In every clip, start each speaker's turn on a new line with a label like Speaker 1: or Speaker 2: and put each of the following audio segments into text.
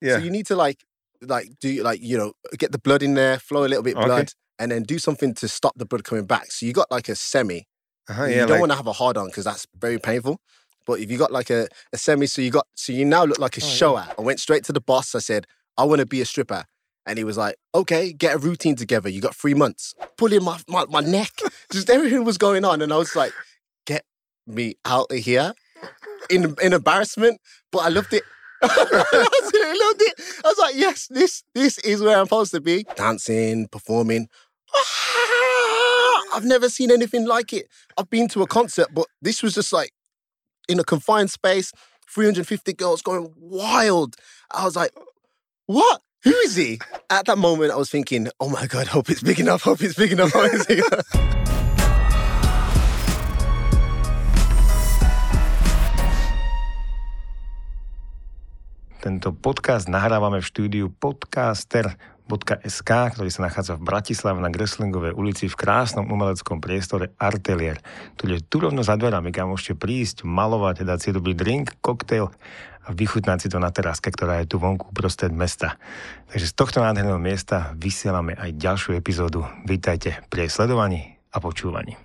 Speaker 1: Yeah.
Speaker 2: So you need to like like do like you know get the blood in there, flow a little bit
Speaker 1: Okay.
Speaker 2: blood, and then do something to stop the blood coming back. So you got like a semi.
Speaker 1: Uh-huh,
Speaker 2: you
Speaker 1: yeah,
Speaker 2: don't
Speaker 1: like,
Speaker 2: want to have a hard on because that's very painful. But if you got like a, a semi, so you got so you now look like a
Speaker 1: Oh, yeah.
Speaker 2: I went straight to the boss. I said, I want to be a stripper. And he was like, okay, get a routine together. You got three months. Pulling my, my, my neck. Just everything was going on. And I was like, get me out of here. In in embarrassment. But I loved it. I absolutely loved it. I was like, yes, this this is where I'm supposed to be. Dancing, performing. I've never seen anything like it. I've been to a concert, but this was just like in a confined space, 350 girls going wild. I was like, what? Who is he? At that moment, I was thinking, oh my God, hope it's big enough, hope it's big enough, hope it's big enough.
Speaker 1: Tento podcast nahrávame v štúdiu podcaster.sk, ktorý sa nachádza v Bratislave na Greslingovej ulici v krásnom umeleckom priestore Artelier, ktorý je tu rovno za dverami, kam môžete prísť, malovať, dať si dobrý drink, koktejl a vychutnať si to na teraske, ktorá je tu vonku prostred mesta. Takže z tohto nádherného miesta vysielame aj ďalšiu epizódu. Vítajte pri sledovaní a počúvaní.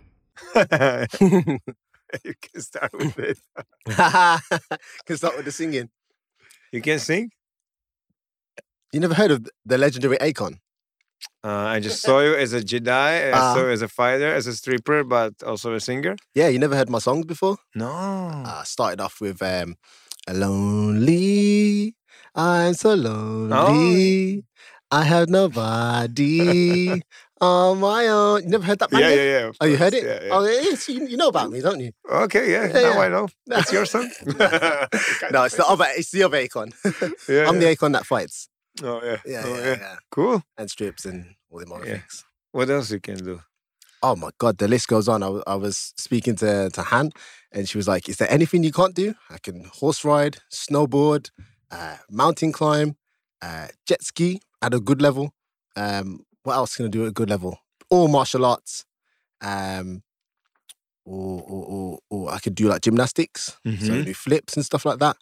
Speaker 1: you can start with it.
Speaker 2: Can start with the singing.
Speaker 1: You can sing?
Speaker 2: You never heard of the legendary Akon?
Speaker 1: Uh, I just saw you as a Jedi, I
Speaker 2: Ah.
Speaker 1: saw you as a fighter, as a stripper, but also a singer.
Speaker 2: Yeah, you never heard my songs before?
Speaker 1: No.
Speaker 2: I started off with um, a lonely, I'm so lonely. I have nobody on my own. You never heard that?
Speaker 1: yeah, yeah, yeah. of
Speaker 2: Oh, you heard it?
Speaker 1: Yeah, yeah.
Speaker 2: Oh, it is. You, you know about me, don't you?
Speaker 1: Okay, yeah.
Speaker 2: Yeah,
Speaker 1: now. I know. It's your son.
Speaker 2: no, it's the other. It's the other Akon.
Speaker 1: Yeah,
Speaker 2: I'm
Speaker 1: yeah.
Speaker 2: the Akon that fights.
Speaker 1: Oh yeah.
Speaker 2: Yeah,
Speaker 1: oh,
Speaker 2: yeah, yeah,
Speaker 1: Cool.
Speaker 2: and strips and all the other
Speaker 1: Yeah.
Speaker 2: things.
Speaker 1: What else you can do?
Speaker 2: Oh my god, the list goes on. I, I was speaking to to Han, and she was like, "Is there anything you can't do? I can horse ride, snowboard, uh, mountain climb, uh, jet ski at a good level. Um, what else can I do at a good level? All martial arts. Um, or, or, or, or I could do like gymnastics, so
Speaker 1: Mhm.
Speaker 2: do flips and stuff like that.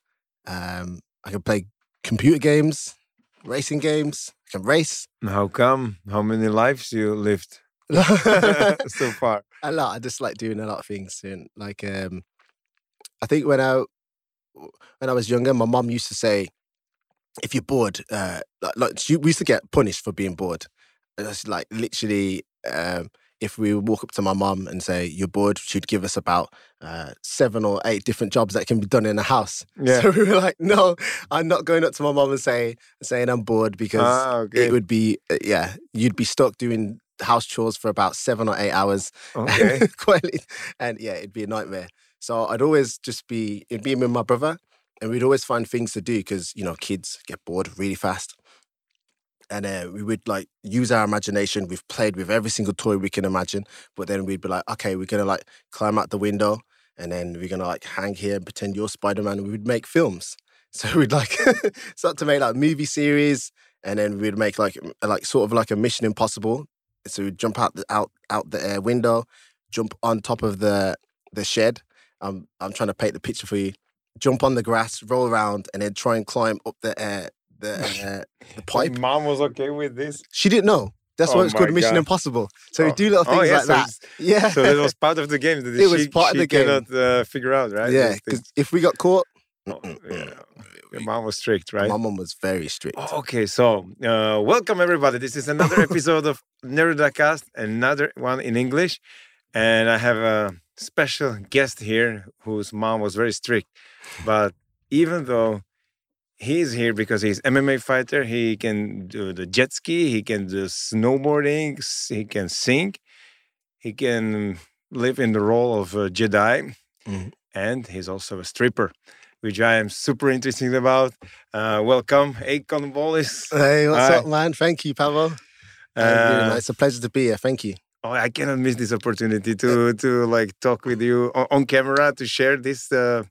Speaker 2: Um, I can play computer games, racing games. I can race.
Speaker 1: How come? How many lives you lived so far?
Speaker 2: a lot. I just like doing a lot of things. And like, um, I think when I when I was younger, my mum used to say, "If you're bored, uh, like, like she, we used to get punished for being bored." It's like literally, um, if we would walk up to my mum and say, "You're bored," she'd give us about uh, seven or eight different jobs that can be done in the house.
Speaker 1: Yeah.
Speaker 2: So we were like, "No, I'm not going up to my mum and say saying I'm bored because."
Speaker 1: ah, okay.
Speaker 2: It would be, uh, yeah, you'd be stuck doing house chores for about seven or eight hours
Speaker 1: okay.
Speaker 2: and and yeah, it'd be a nightmare. So I'd always just be it'd be me and my brother, and we'd always find things to do because you know kids get bored really fast. And uh, we would like use our imagination. We've played with every single toy we can imagine, but then we'd be like, okay, we're gonna like climb out the window, and then we're gonna like hang here and pretend you're Spider Man. And we'd make films. So we'd like start to make like movie series, and then we'd make like like sort of like a Mission Impossible. So we'd jump out the out out the uh, window, jump on top of the the shed. I'm I'm trying to paint the picture for you. Jump on the grass, roll around, and then try and climb up the uh, the uh, the pipe.
Speaker 1: Mom was okay with this.
Speaker 2: She didn't know. That's
Speaker 1: Oh
Speaker 2: why it's called
Speaker 1: my
Speaker 2: Mission Impossible. So we
Speaker 1: Oh.
Speaker 2: do little
Speaker 1: Oh,
Speaker 2: things
Speaker 1: yeah,
Speaker 2: like
Speaker 1: so
Speaker 2: that. Yeah.
Speaker 1: So that was part of the game. That
Speaker 2: It was
Speaker 1: she,
Speaker 2: part of the game.
Speaker 1: cannot uh, figure out, right?
Speaker 2: yeah, because if we got caught,
Speaker 1: Oh, yeah. Your mom was strict, right?
Speaker 2: my mom was very strict.
Speaker 1: Oh, Okay, so uh, welcome everybody. This is another episode of Nerudacast, another one in English, and I have a special guest here whose mom was very strict. But even though he's here because he's MMA fighter, he can do the jet ski, he can do snowboarding, he can sing, he can live in the role of a Jedi,
Speaker 2: Mhm.
Speaker 1: and he's also a stripper. Which I am super interested about. Uh, welcome, Akonne Wanliss.
Speaker 2: Hey, what's
Speaker 1: Hi.
Speaker 2: up, man? Thank you, Pavel. Uh, really
Speaker 1: Uh.
Speaker 2: It's a pleasure to be here. Thank you.
Speaker 1: Oh, I cannot miss this opportunity to to like talk with you on, on camera to share this uh,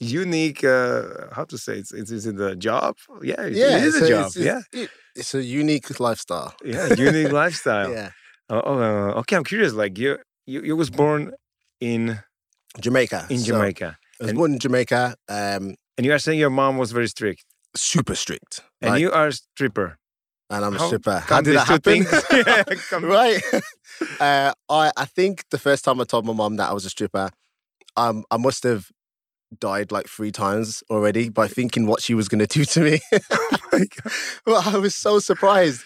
Speaker 1: unique. Uh, how to say it's it's is it a job? Yeah, it-
Speaker 2: Yeah,
Speaker 1: it is
Speaker 2: it's
Speaker 1: a job.
Speaker 2: it's-
Speaker 1: yeah,
Speaker 2: it- it's a unique lifestyle.
Speaker 1: yeah, unique lifestyle.
Speaker 2: Yeah,
Speaker 1: Oh, oh, uh, okay. I'm curious. Like you, you, you was born in
Speaker 2: Jamaica.
Speaker 1: in
Speaker 2: So,
Speaker 1: Jamaica,
Speaker 2: I was
Speaker 1: And-
Speaker 2: born in Jamaica. Um,
Speaker 1: and you are saying your mom was very strict.
Speaker 2: super strict.
Speaker 1: And
Speaker 2: Like-
Speaker 1: you are a stripper.
Speaker 2: and I'm a stripper. How did that happen?
Speaker 1: Yeah,
Speaker 2: right. uh, I I think the first time I told my mom that I was a stripper, um, I must have died like three times already by thinking what she was going to do to me.
Speaker 1: Oh
Speaker 2: well, I was so surprised.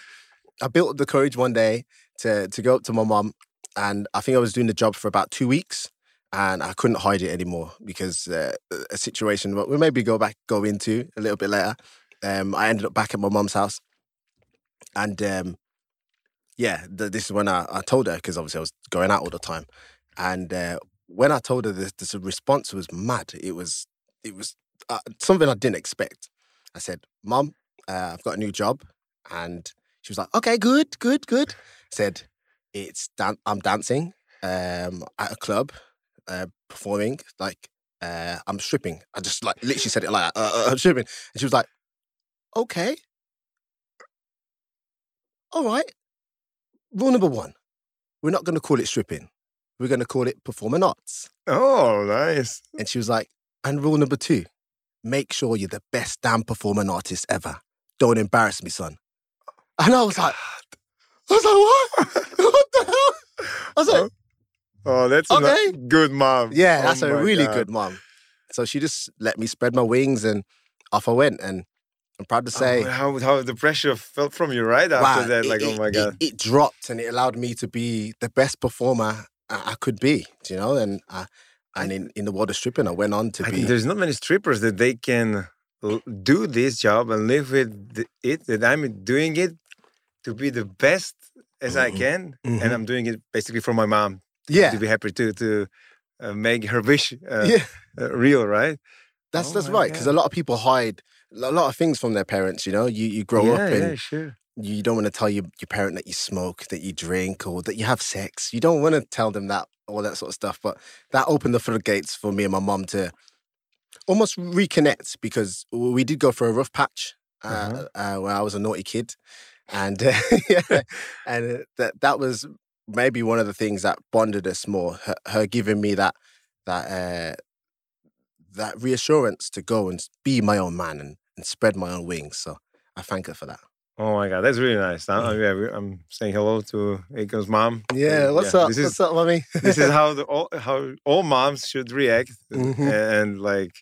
Speaker 2: I built the courage one day to to go up to my mom, and I think I was doing the job for about two weeks, and I couldn't hide it anymore because uh, a situation what we maybe go back go into a little bit later. Um, I ended up back at my mom's house, and um, yeah, th- this is when I, I told her because obviously I was going out all the time, and uh, when I told her this, this response was mad. It was it was uh, something I didn't expect. I said, "Mom, uh, I've got a new job," and she was like, "Okay, good, good, good." I said, "It's dan- I'm dancing um, at a club, uh, performing like." Uh, I'm stripping. I just like literally said it like. Uh, uh, I'm stripping, and she was like, "Okay, all right." Rule number one: we're not going to call it stripping. We're going to call it performing arts.
Speaker 1: Oh, nice.
Speaker 2: And she was like, and rule number two, make sure you're the best damn performing artist ever. Don't embarrass me, son. And I was like, I was like, what? what the hell? I was like,
Speaker 1: oh, oh, that's a
Speaker 2: Okay.
Speaker 1: ni- good mom.
Speaker 2: yeah,
Speaker 1: Oh
Speaker 2: that's a really
Speaker 1: God.
Speaker 2: good mom. So she just let me spread my wings and off I went. And I'm proud to
Speaker 1: Oh,
Speaker 2: say,
Speaker 1: but how how the pressure felt from you right after
Speaker 2: wow,
Speaker 1: that?
Speaker 2: it-
Speaker 1: Like, oh
Speaker 2: it-
Speaker 1: my
Speaker 2: it-
Speaker 1: god.
Speaker 2: It, dropped and it allowed me to be the best performer I, I could be, you know? And I, and in, in the world of stripping, I went on to
Speaker 1: I
Speaker 2: be.
Speaker 1: there's not many strippers that they can do this job and live with it. That I'm doing it to be the best as I
Speaker 2: Mhm.
Speaker 1: can,
Speaker 2: Mhm.
Speaker 1: and I'm doing it basically for my mom
Speaker 2: yeah.
Speaker 1: to be happy to to uh, make her wish uh,
Speaker 2: yeah.
Speaker 1: uh, real, right?
Speaker 2: That's
Speaker 1: Oh
Speaker 2: that's right because a lot of people hide a lot of things from their parents. You know, you you grow
Speaker 1: yeah,
Speaker 2: up and
Speaker 1: yeah, sure.
Speaker 2: You don't want to tell your, your parent that you smoke, that you drink, or that you have sex. You don't want to tell them that all that sort of stuff. But that opened the floodgates for me and my mom to almost reconnect because we did go for a rough patch uh,
Speaker 1: Uh-huh.
Speaker 2: uh, where I was a naughty kid, and uh, yeah, and uh, that that was maybe one of the things that bonded us more. Her, her giving me that that uh, that reassurance to go and be my own man and, and spread my own wings. So I thank her for that.
Speaker 1: Oh my god, that's really nice. I, I- yeah, we- I'm saying hello to Akonne's mom.
Speaker 2: Yeah, what's up?
Speaker 1: This is, what's
Speaker 2: up, mommy?
Speaker 1: this is how the all how all moms should react
Speaker 2: Mhm.
Speaker 1: and like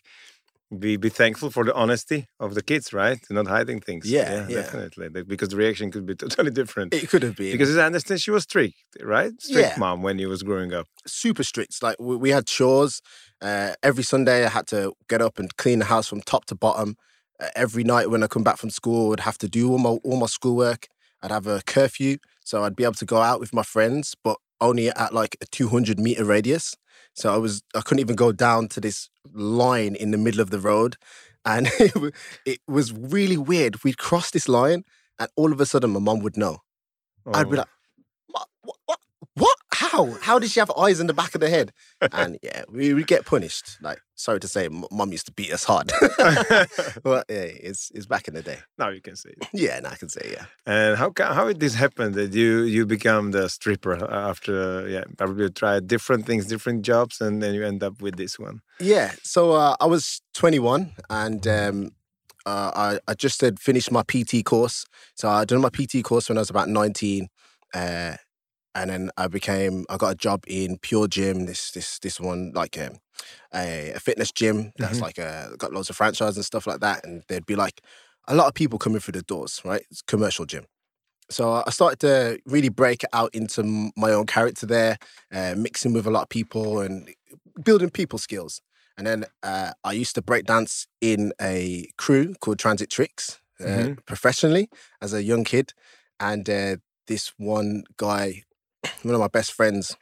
Speaker 1: be be thankful for the honesty of the kids, right? Not hiding things.
Speaker 2: Yeah, yeah.
Speaker 1: definitely. Because the reaction could be totally different.
Speaker 2: it could have been
Speaker 1: because I understand she was strict, right? Strict
Speaker 2: Yeah.
Speaker 1: mom when you was growing up.
Speaker 2: super strict. Like we, we had chores. Uh, every Sunday, I had to get up and clean the house from top to bottom. Every night when I come back from school, I'd have to do all my all my schoolwork. I'd have a curfew, so I'd be able to go out with my friends, but only at like a 200 meter radius. So I was I couldn't even go down to this line in the middle of the road, and it, it was really weird. We'd cross this line, and all of a sudden, my mom would know. I'd be
Speaker 1: Oh.
Speaker 2: like, what, what? How? How did she have eyes in the back of the head? And yeah, we would get punished. Like, sorry to say, mum used to beat us hard. but yeah, it's it's back in the day.
Speaker 1: now you can say. it.
Speaker 2: Yeah, now I can say yeah.
Speaker 1: And how how did this happen that you you become the stripper after yeah probably tried different things, different jobs, and then you end up with this one.
Speaker 2: Yeah. So uh, I was 21 and um, uh, I, I just had finished my PT course. So I done my PT course when I was about 19. Uh, and then I became, I got a job in Pure Gym, this this this one, like um, a, a fitness gym that's
Speaker 1: Mhm.
Speaker 2: like uh got loads of franchise and stuff like that. And there'd be like a lot of people coming through the doors, right? It's a commercial gym. So I started to really break out into my own character there, uh, mixing with a lot of people and building people skills. And then uh, I used to break dance in a crew called Transit Tricks uh,
Speaker 1: Mhm.
Speaker 2: professionally as a young kid. And uh, this one guy, one of my best friends,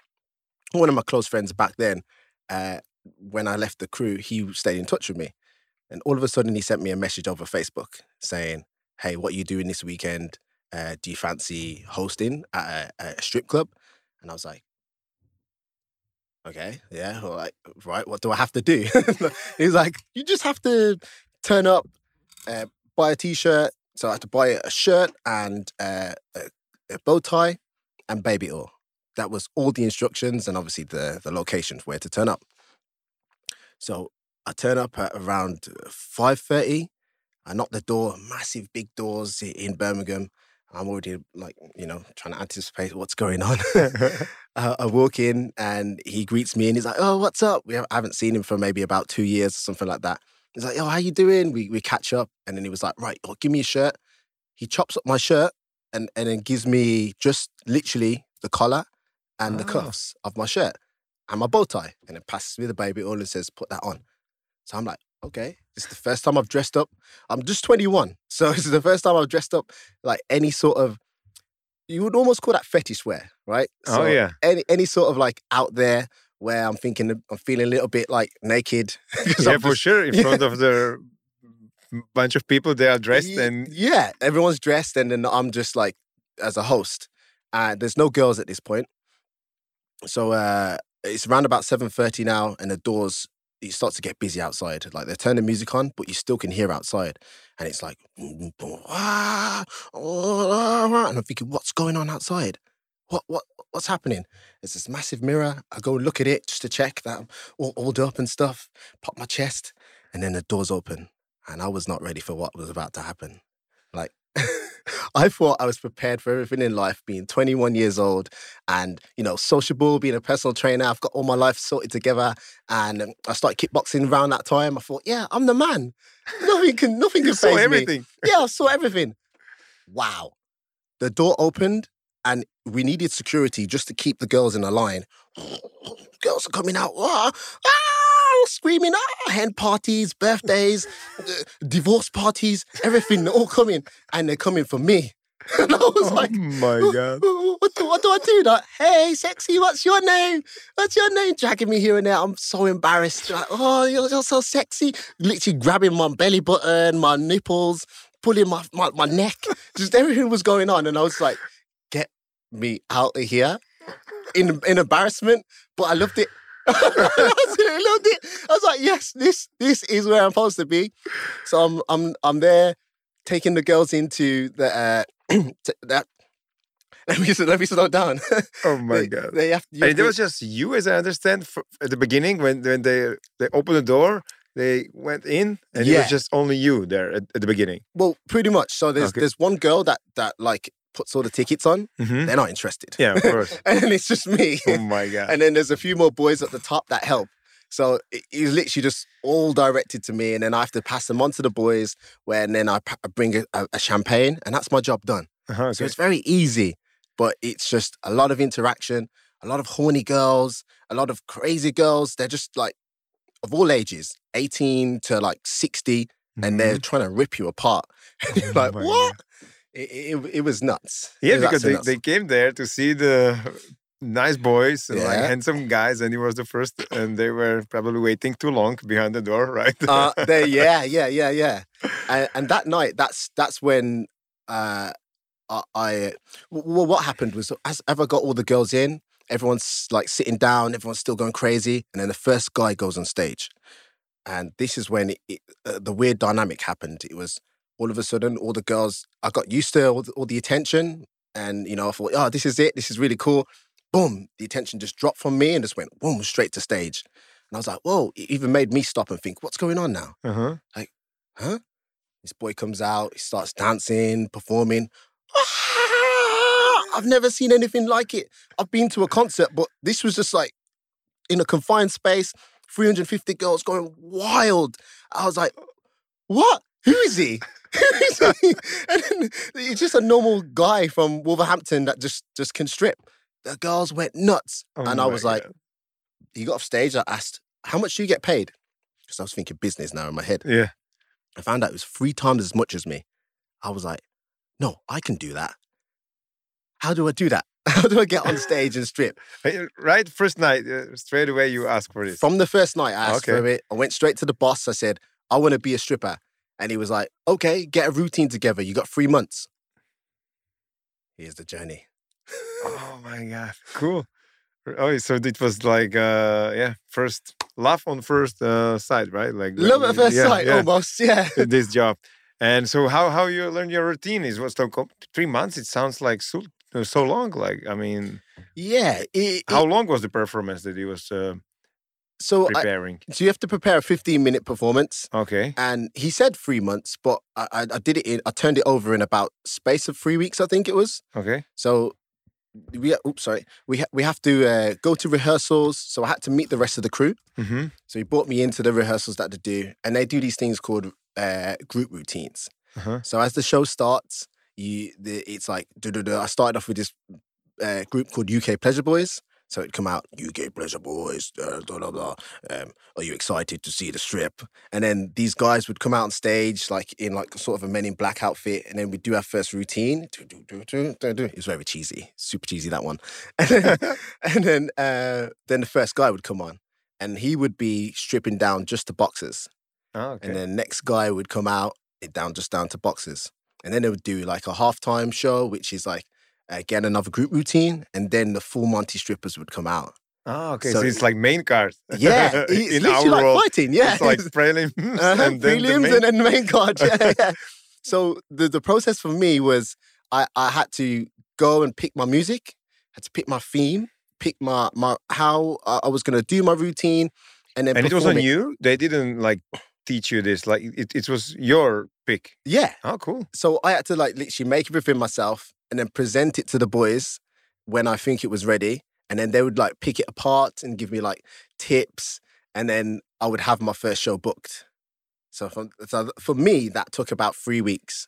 Speaker 2: one of my close friends back then, uh, when I left the crew, he stayed in touch with me. And all of a sudden, he sent me a message over Facebook saying, Hey, what are you doing this weekend? Uh, do you fancy hosting at a, a strip club? And I was like, okay, yeah, all right, right. What do I have to do? He's like, you just have to turn up, uh, buy a t-shirt. So I had to buy a shirt and uh, a, a bow tie and baby oil. That was all the instructions and obviously the the location where to turn up. So I turn up at around five thirty, I knock the door, massive big doors in Birmingham. I'm already like, you know, trying to anticipate what's going on. uh, I walk in and he greets me and he's like, "Oh, what's up?" We haven't seen him for maybe about two years or something like that. He's like, "Oh, how you doing?" We we catch up and then he was like, "Right, oh, give me a shirt." He chops up my shirt and and then gives me just literally the collar and the
Speaker 1: Ah.
Speaker 2: cuffs of my shirt and my bow tie, and then passes me the baby oil and says, "Put that on." So I'm like, "Okay, this is the first time I've dressed up. I'm just 21, so this is the first time I've dressed up like any sort of." You would almost call that fetish wear, right?
Speaker 1: oh yeah.
Speaker 2: any any sort of like out there where I'm thinking I'm feeling a little bit like naked. 'cause
Speaker 1: Yeah,
Speaker 2: I'm
Speaker 1: for
Speaker 2: just-
Speaker 1: sure. In
Speaker 2: yeah.
Speaker 1: front of the bunch of people, they are dressed and
Speaker 2: yeah, everyone's dressed, and then I'm just like as a host. Uh, there's no girls at this point, so uh, it's around about seven thirty now, and the doors it starts to get busy outside. Like they're turning music on, but you still can hear outside, and it's like, and I'm thinking, what's going on outside? What what what's happening? There's this massive mirror. I go look at it just to check that I'm all oiled up and stuff. Pop my chest, and then the doors open, and I was not ready for what was about to happen. Like. I thought I was prepared for everything in life, being 21 years old and, you know, sociable, being a personal trainer. I've got all my life sorted together. And um, I started kickboxing around that time. I thought, yeah, I'm the man. Nothing can, nothing can phase me.
Speaker 1: everything.
Speaker 2: Yeah, I saw everything. Wow. The door opened and we needed security just to keep the girls in a line. Girls are coming out. Ah, ah, screaming. Ah, hen parties, birthdays, uh, divorce parties, everything. They're all coming. And they're coming for me. And I was
Speaker 1: oh
Speaker 2: like,
Speaker 1: my god.
Speaker 2: what do, what do I do? Like, hey, sexy, what's your name? What's your name? Dragging me here and there. I'm so embarrassed. Like, oh, you're, you're so sexy. Literally grabbing my belly button, my nipples, pulling my, my, my neck. Just everything was going on. And I was like, get me out of here. In, in embarrassment, but I loved it. I loved it. I was like, yes, this this is where I'm supposed to be. So I'm I'm I'm there taking the girls into the uh t- that let me let me slow down.
Speaker 1: Oh my
Speaker 2: they,
Speaker 1: god.
Speaker 2: They have,
Speaker 1: And it was just you, as I understand, f- at the beginning when when they they opened the door, they went in, and it was just only you there at, at the beginning.
Speaker 2: well, pretty much. So there's
Speaker 1: Okay.
Speaker 2: there's one girl that that like puts all the tickets on.
Speaker 1: Mhm.
Speaker 2: They're not interested.
Speaker 1: Yeah, of course.
Speaker 2: and then it's just me.
Speaker 1: oh my god.
Speaker 2: and then there's a few more boys at the top that help. So it, it's literally just all directed to me, and then I have to pass them on to the boys. Where and then I, I bring a, a, champagne, and that's my job done.
Speaker 1: Uh-huh,
Speaker 2: So it's very easy, but it's just a lot of interaction, a lot of horny girls, a lot of crazy girls. They're just like of all ages, 18 to like 60, and they're
Speaker 1: Mhm.
Speaker 2: trying to rip you apart. And you're
Speaker 1: Oh
Speaker 2: like,
Speaker 1: my
Speaker 2: what? It, it, it was nuts.
Speaker 1: Yeah,
Speaker 2: was
Speaker 1: because they,
Speaker 2: absolutely
Speaker 1: they came there to see the nice boys, and like handsome guys, and he was the first, and they were probably waiting too long behind the door, right?
Speaker 2: uh, they, yeah, yeah, yeah, yeah. And, and that night, that's that's when uh, I, I well, what happened was as, I got all the girls in, everyone's like sitting down, everyone's still going crazy, and then the first guy goes on stage, and this is when it, it, uh, the weird dynamic happened. It was all of a sudden all the girls. I got used to all the, all the attention, and you know I thought, oh, this is it, this is really cool. Boom, the attention just dropped from me and just went boom straight to stage, and I was like, whoa! It even made me stop and think, what's going on now?
Speaker 1: uh-huh.
Speaker 2: Like, huh? This boy comes out, he starts dancing, performing. I've never seen anything like it. I've been to a concert, but this was just like in a confined space, 350 girls going wild. I was like, what? Who is he? Who is he? and then he's just a normal guy from Wolverhampton that just just can strip. The girls went nuts.
Speaker 1: Oh
Speaker 2: and I was like,
Speaker 1: God.
Speaker 2: he got off stage. I asked, how much do you get paid? Because I was thinking business now in my head.
Speaker 1: yeah.
Speaker 2: I found out it was three times as much as me. I was like, no, I can do that. How do I do that? How do I get on stage and strip?
Speaker 1: Right, first night, uh, straight away you ask for it.
Speaker 2: From the first night, I asked
Speaker 1: Okay.
Speaker 2: for it. I went straight to the boss. I said, I want to be a stripper. And he was like, okay, get a routine together. You got three months. Here's the journey.
Speaker 1: Oh my god, cool. Oh, so it was like, uh, yeah, first love on first uh, sight, right? Like
Speaker 2: Love at first
Speaker 1: yeah,
Speaker 2: sight,
Speaker 1: yeah,
Speaker 2: almost. Yeah.
Speaker 1: this job. And so, how how you learn your routine is what's so co- three months. It sounds like so uh, so long. Like, I mean,
Speaker 2: Yeah. it-
Speaker 1: how long was the performance that he was? Uh,
Speaker 2: So, I,
Speaker 1: preparing?
Speaker 2: so you have to prepare a 15 minute performance.
Speaker 1: okay.
Speaker 2: And he said three months, but I, I, I did it in, I turned it over in about space of three weeks, I think it was.
Speaker 1: Okay.
Speaker 2: So we, oops, sorry, we ha- we have to uh, go to rehearsals. So I had to meet the rest of the crew.
Speaker 1: Mm-hmm.
Speaker 2: So he brought me into the rehearsals that they do, and they do these things called uh, group routines.
Speaker 1: Uh-huh.
Speaker 2: So as the show starts, you the, it's like. I started off with this uh, group called UK Pleasure Boys. So it'd come out UK Pleasure Boys, uh, blah blah blah. Um, are you excited to see the strip? And then these guys would come out on stage like in like sort of a Men in Black outfit, and then we do our first routine. Do, do, do, do, do, do. It was very cheesy, super cheesy that one. And then, and then, uh, then the first guy would come on, and he would be stripping down just the boxes.
Speaker 1: Oh, okay.
Speaker 2: And then next guy would come out it down just down to boxes. And then they would do like a halftime show, which is like again another group routine, and then the full Monty strippers would come out.
Speaker 1: oh, okay.
Speaker 2: so
Speaker 1: So, it's like main card.
Speaker 2: Yeah, it's
Speaker 1: in
Speaker 2: literally
Speaker 1: our
Speaker 2: like
Speaker 1: world,
Speaker 2: fighting. Yeah,
Speaker 1: it's like prelims
Speaker 2: uh-huh,
Speaker 1: and then the main.
Speaker 2: and then main card. Yeah, yeah. So the the process for me was I I had to go and pick my music, had to pick my theme, pick my my how I was gonna do my routine, and then
Speaker 1: and it was on you. They didn't like teach you this. Like it, it was your pick.
Speaker 2: Yeah,
Speaker 1: Oh, cool.
Speaker 2: so I had to like literally make everything myself and then present it to the boys when I think it was ready. And then they would like pick it apart and give me like tips. And then I would have my first show booked. So for, so for me, that took about three weeks.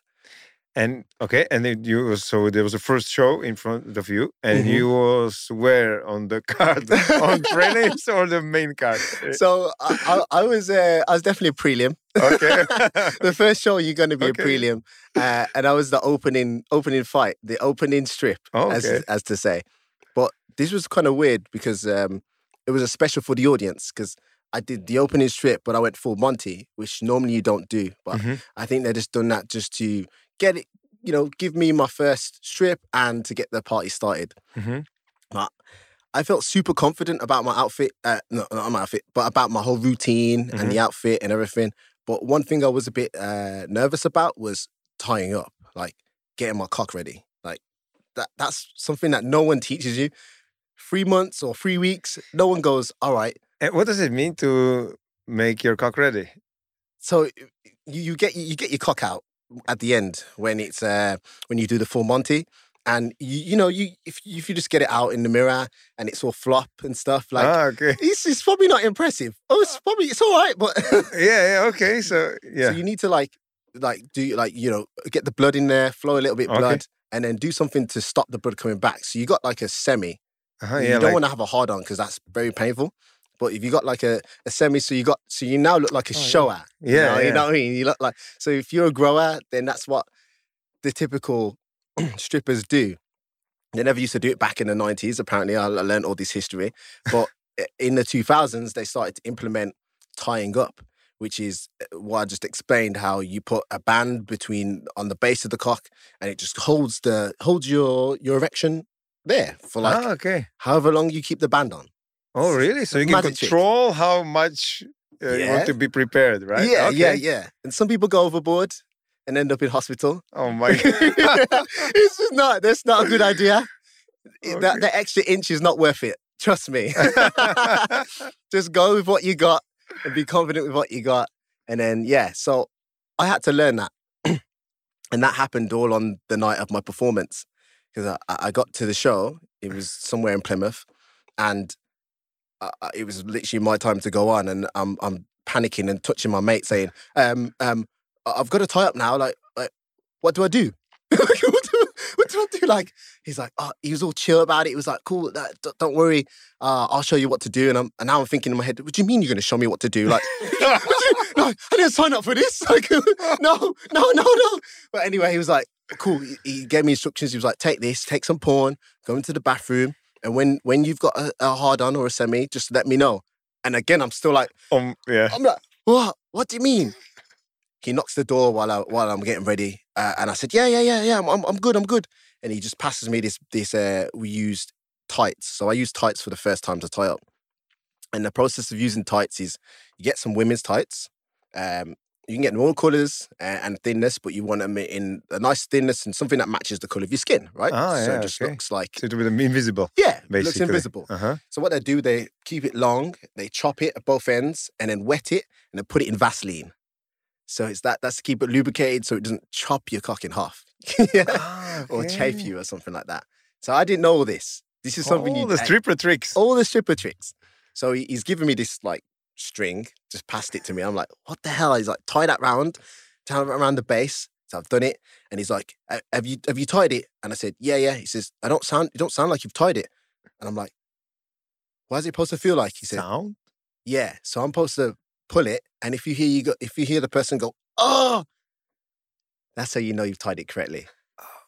Speaker 1: And okay, and then you so there was a first show in front of you, and
Speaker 2: Mhm.
Speaker 1: you was where on the card on prelims or the main card. Eh,
Speaker 2: So I, I, I was uh, I was definitely a prelim.
Speaker 1: Okay.
Speaker 2: the first show you're going to be
Speaker 1: Okay.
Speaker 2: a prelim, uh, and I was the opening opening fight, the opening strip, as
Speaker 1: Okay.
Speaker 2: as to say. But this was kind of weird because um, it was a special for the audience because I did the opening strip, but I went full Monty, which normally you don't do. But
Speaker 1: Mhm.
Speaker 2: I think they're just done that just to get it, you know, give me my first strip and to get the party started.
Speaker 1: Mhm.
Speaker 2: But I felt super confident about my outfit. Uh, no, not my outfit, but about my whole routine and the outfit and everything. But one thing I was a bit uh, nervous about was tying up, like getting my cock ready. Like that. That's something that no one teaches you. Three months or three weeks, no one goes. All right.
Speaker 1: And what does it mean to make your cock ready?
Speaker 2: So you, you get you get your cock out at the end when it's uh, when you do the full Monty. And you, you know you if if you just get it out in the mirror and it's all flop and stuff like
Speaker 1: ah, okay.
Speaker 2: it's, it's probably not impressive. Oh, it's probably it's all right, but
Speaker 1: Yeah, yeah, okay. So yeah.
Speaker 2: so you need to like like do like you know get the blood in there, flow a little bit
Speaker 1: Okay.
Speaker 2: blood, and then do something to stop the blood coming back. So you got like a semi.
Speaker 1: uh-huh,
Speaker 2: you don't
Speaker 1: like,
Speaker 2: want to have a hard on because that's very painful. But if you got like a, a semi, so you got so you now look like a
Speaker 1: Oh, yeah.
Speaker 2: shower. you
Speaker 1: yeah,
Speaker 2: know,
Speaker 1: yeah.
Speaker 2: you know what I mean. You look like so if you're a grower, then that's what the typical strippers do. They never used to do it back in the nineties. Apparently, I I learned all this history. But in the two thousands, they started to implement tying up, which is uh, what I just explained. How you put a band between on the base of the cock, and it just holds the holds your your erection there for like
Speaker 1: ah, okay.
Speaker 2: however long you keep the band on.
Speaker 1: Oh, really? So you can
Speaker 2: Magic trick.
Speaker 1: control how much uh, you want to be prepared, right?
Speaker 2: Yeah, yeah,
Speaker 1: Okay.
Speaker 2: yeah. And some people go overboard and end up in hospital.
Speaker 1: Oh my god.
Speaker 2: it's just not. That's not a good idea.
Speaker 1: Okay.
Speaker 2: That the extra inch is not worth it. Trust me. just go with what you got and be confident with what you got. And then yeah, so I had to learn that, and that happened all on the night of my performance because I, I got to the show. It was somewhere in Plymouth, and it was literally my time to go on, and I'm I'm panicking and touching my mate, saying, um, um, I've got to tie up now. Like, like what do I do? what, do what do I do? Like, he's like, oh, he was all chill about it. He was like, cool, d- don't worry, uh, I'll show you what to do. And I'm and now I'm thinking in my head, what do you mean you're going to show me what to do? Like, no, I didn't sign up for this. Like, no, no, no, no. But anyway, he was like, cool. He, he gave me instructions. He was like, take this, take some porn, go into the bathroom, and when when you've got a, a hard on or a semi, just let me know. And again, I'm still like,
Speaker 1: um, yeah.
Speaker 2: I'm like, what? What do you mean? He knocks the door while I while I'm getting ready, uh, and I said, yeah, yeah, yeah, yeah, I'm, I'm I'm good, I'm good. And he just passes me this this uh, we used tights, so I used tights for the first time to tie up. And the process of using tights is you get some women's tights, um, you can get normal colors and, and thinness, but you want them in a nice thinness and something that matches the color of your skin, right?
Speaker 1: Ah,
Speaker 2: so
Speaker 1: yeah,
Speaker 2: it just
Speaker 1: okay.
Speaker 2: looks like
Speaker 1: So it be invisible,
Speaker 2: yeah, it
Speaker 1: basically.
Speaker 2: looks invisible.
Speaker 1: Uh huh.
Speaker 2: So what they do, they keep it long, they chop it at both ends, and then wet it, and then put it in Vaseline. So it's that that's to keep it lubricated, so it doesn't chop your cock in half, yeah,
Speaker 1: Ah,
Speaker 2: or chafe you or something like that. So I didn't know all this. This is something
Speaker 1: All
Speaker 2: you
Speaker 1: the
Speaker 2: I-
Speaker 1: stripper tricks.
Speaker 2: all the stripper tricks. So he's given me this like string, just passed it to me. I'm like, what the hell? He's like, tie that round, tie it around the base. So I've done it, and he's like, "Uh, have you have you tied it? And I said, yeah, yeah. He says, I don't sound, you don't sound like you've tied it. And I'm like, why is it supposed to feel like? He said,
Speaker 1: Sound.
Speaker 2: yeah. So I'm supposed to pull it, and if you hear you go, if you hear the person go, oh, that's how you know you've tied it correctly.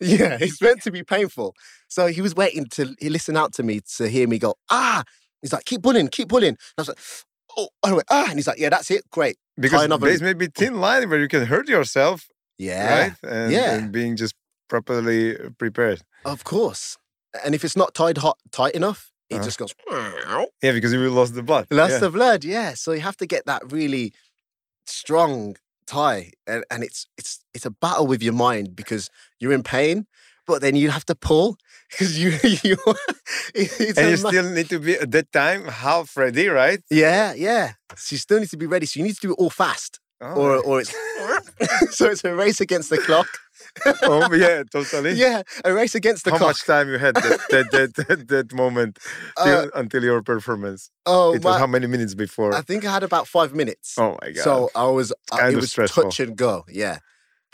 Speaker 2: Yeah, it's meant to be painful. So he was waiting to he listen out to me to hear me go, ah. He's like, keep pulling, keep pulling. And I was like, oh, and I went, ah. And he's like, yeah, that's it. Great.
Speaker 1: Because
Speaker 2: another-
Speaker 1: there's maybe thin line where you can hurt yourself,
Speaker 2: Yeah,
Speaker 1: right? And,
Speaker 2: Yeah.
Speaker 1: and being just properly prepared.
Speaker 2: of course. And if it's not tied hot, tight enough, it
Speaker 1: Uh-huh.
Speaker 2: just goes,
Speaker 1: Yeah, because you will lose the blood.
Speaker 2: lost
Speaker 1: yeah.
Speaker 2: the blood. Yeah. So you have to get that really strong tie. And, and it's it's it's a battle with your mind because you're in pain, but then you have to pull because you you it's
Speaker 1: and you still need to be at that time half ready, right?
Speaker 2: Yeah, yeah. So you still need to be ready. So you need to do it all fast.
Speaker 1: Oh,
Speaker 2: Or or it's so it's a race against the clock.
Speaker 1: oh, yeah, totally.
Speaker 2: Yeah, a race against the
Speaker 1: How
Speaker 2: clock.
Speaker 1: much time you had that that, that, that, that moment till,
Speaker 2: Uh,
Speaker 1: until your performance?
Speaker 2: oh,
Speaker 1: it was how many minutes before?
Speaker 2: I think I had about five minutes.
Speaker 1: oh my god!
Speaker 2: so I was uh, it
Speaker 1: of
Speaker 2: was
Speaker 1: stressful.
Speaker 2: touch and go. Yeah,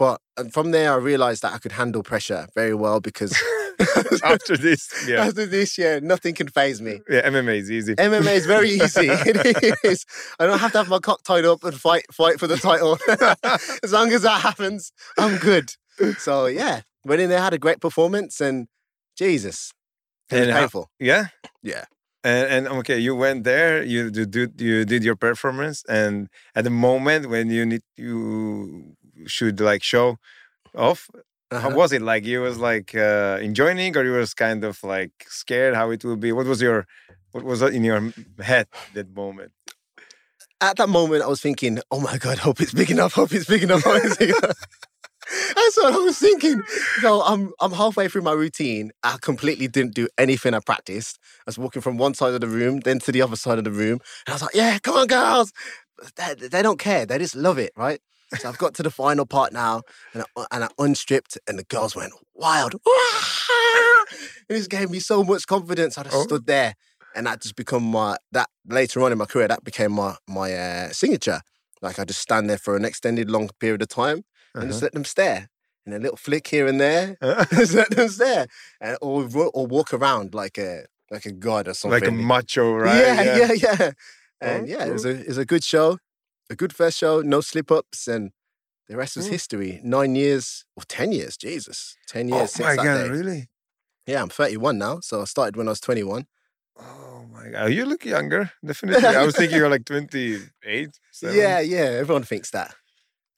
Speaker 2: but and from there I realized that I could handle pressure very well because
Speaker 1: after this, yeah,
Speaker 2: after this year nothing can phase me.
Speaker 1: yeah, MMA is easy.
Speaker 2: MMA is very easy. it is. I don't have to have my cock tied up and fight fight for the title. as long as that happens, I'm good. So yeah, went in there, had a great performance, and Jesus, it was
Speaker 1: And how-
Speaker 2: painful.
Speaker 1: yeah,
Speaker 2: Yeah.
Speaker 1: And, and okay, you went there. You you did you did your performance, and at the moment when you need you should like show off, how
Speaker 2: Uh-huh.
Speaker 1: was it? Like you was like uh, enjoying, or you was kind of like scared how it will be? What was your what was in your head that moment?
Speaker 2: At that moment, I was thinking, "Oh my God, hope it's big enough. Hope it's big enough." Hope it's big enough. That's what I was thinking. So I'm I'm halfway through my routine. I completely didn't do anything I practiced. I was walking from one side of the room, then to the other side of the room, and I was like, "Yeah, come on, girls!" They, they don't care. They just love it, right? So I've got to the final part now, and I, and I unstripped, and the girls went wild. And this gave me so much confidence. I just
Speaker 1: Oh.
Speaker 2: stood there, and that just become my that later on in my career that became my my uh, signature. Like I just stand there for an extended long period of time and just let them stare, and a little flick here and there,
Speaker 1: Uh-huh.
Speaker 2: just let them stare, and or or walk around like a like a god or something.
Speaker 1: like a macho, right?
Speaker 2: Yeah, yeah, yeah. And
Speaker 1: Oh,
Speaker 2: yeah, it was a it was a good show, a good first show, no slip ups, and the rest was
Speaker 1: Cool.
Speaker 2: history. Nine years or ten years, Jesus, ten years since
Speaker 1: my
Speaker 2: that
Speaker 1: god,
Speaker 2: day.
Speaker 1: really?
Speaker 2: Yeah, I'm 31 now, so I started when I was 21.
Speaker 1: Oh my god, you look younger. Definitely, I was thinking you're like 28. seven.
Speaker 2: Yeah, yeah, everyone thinks that.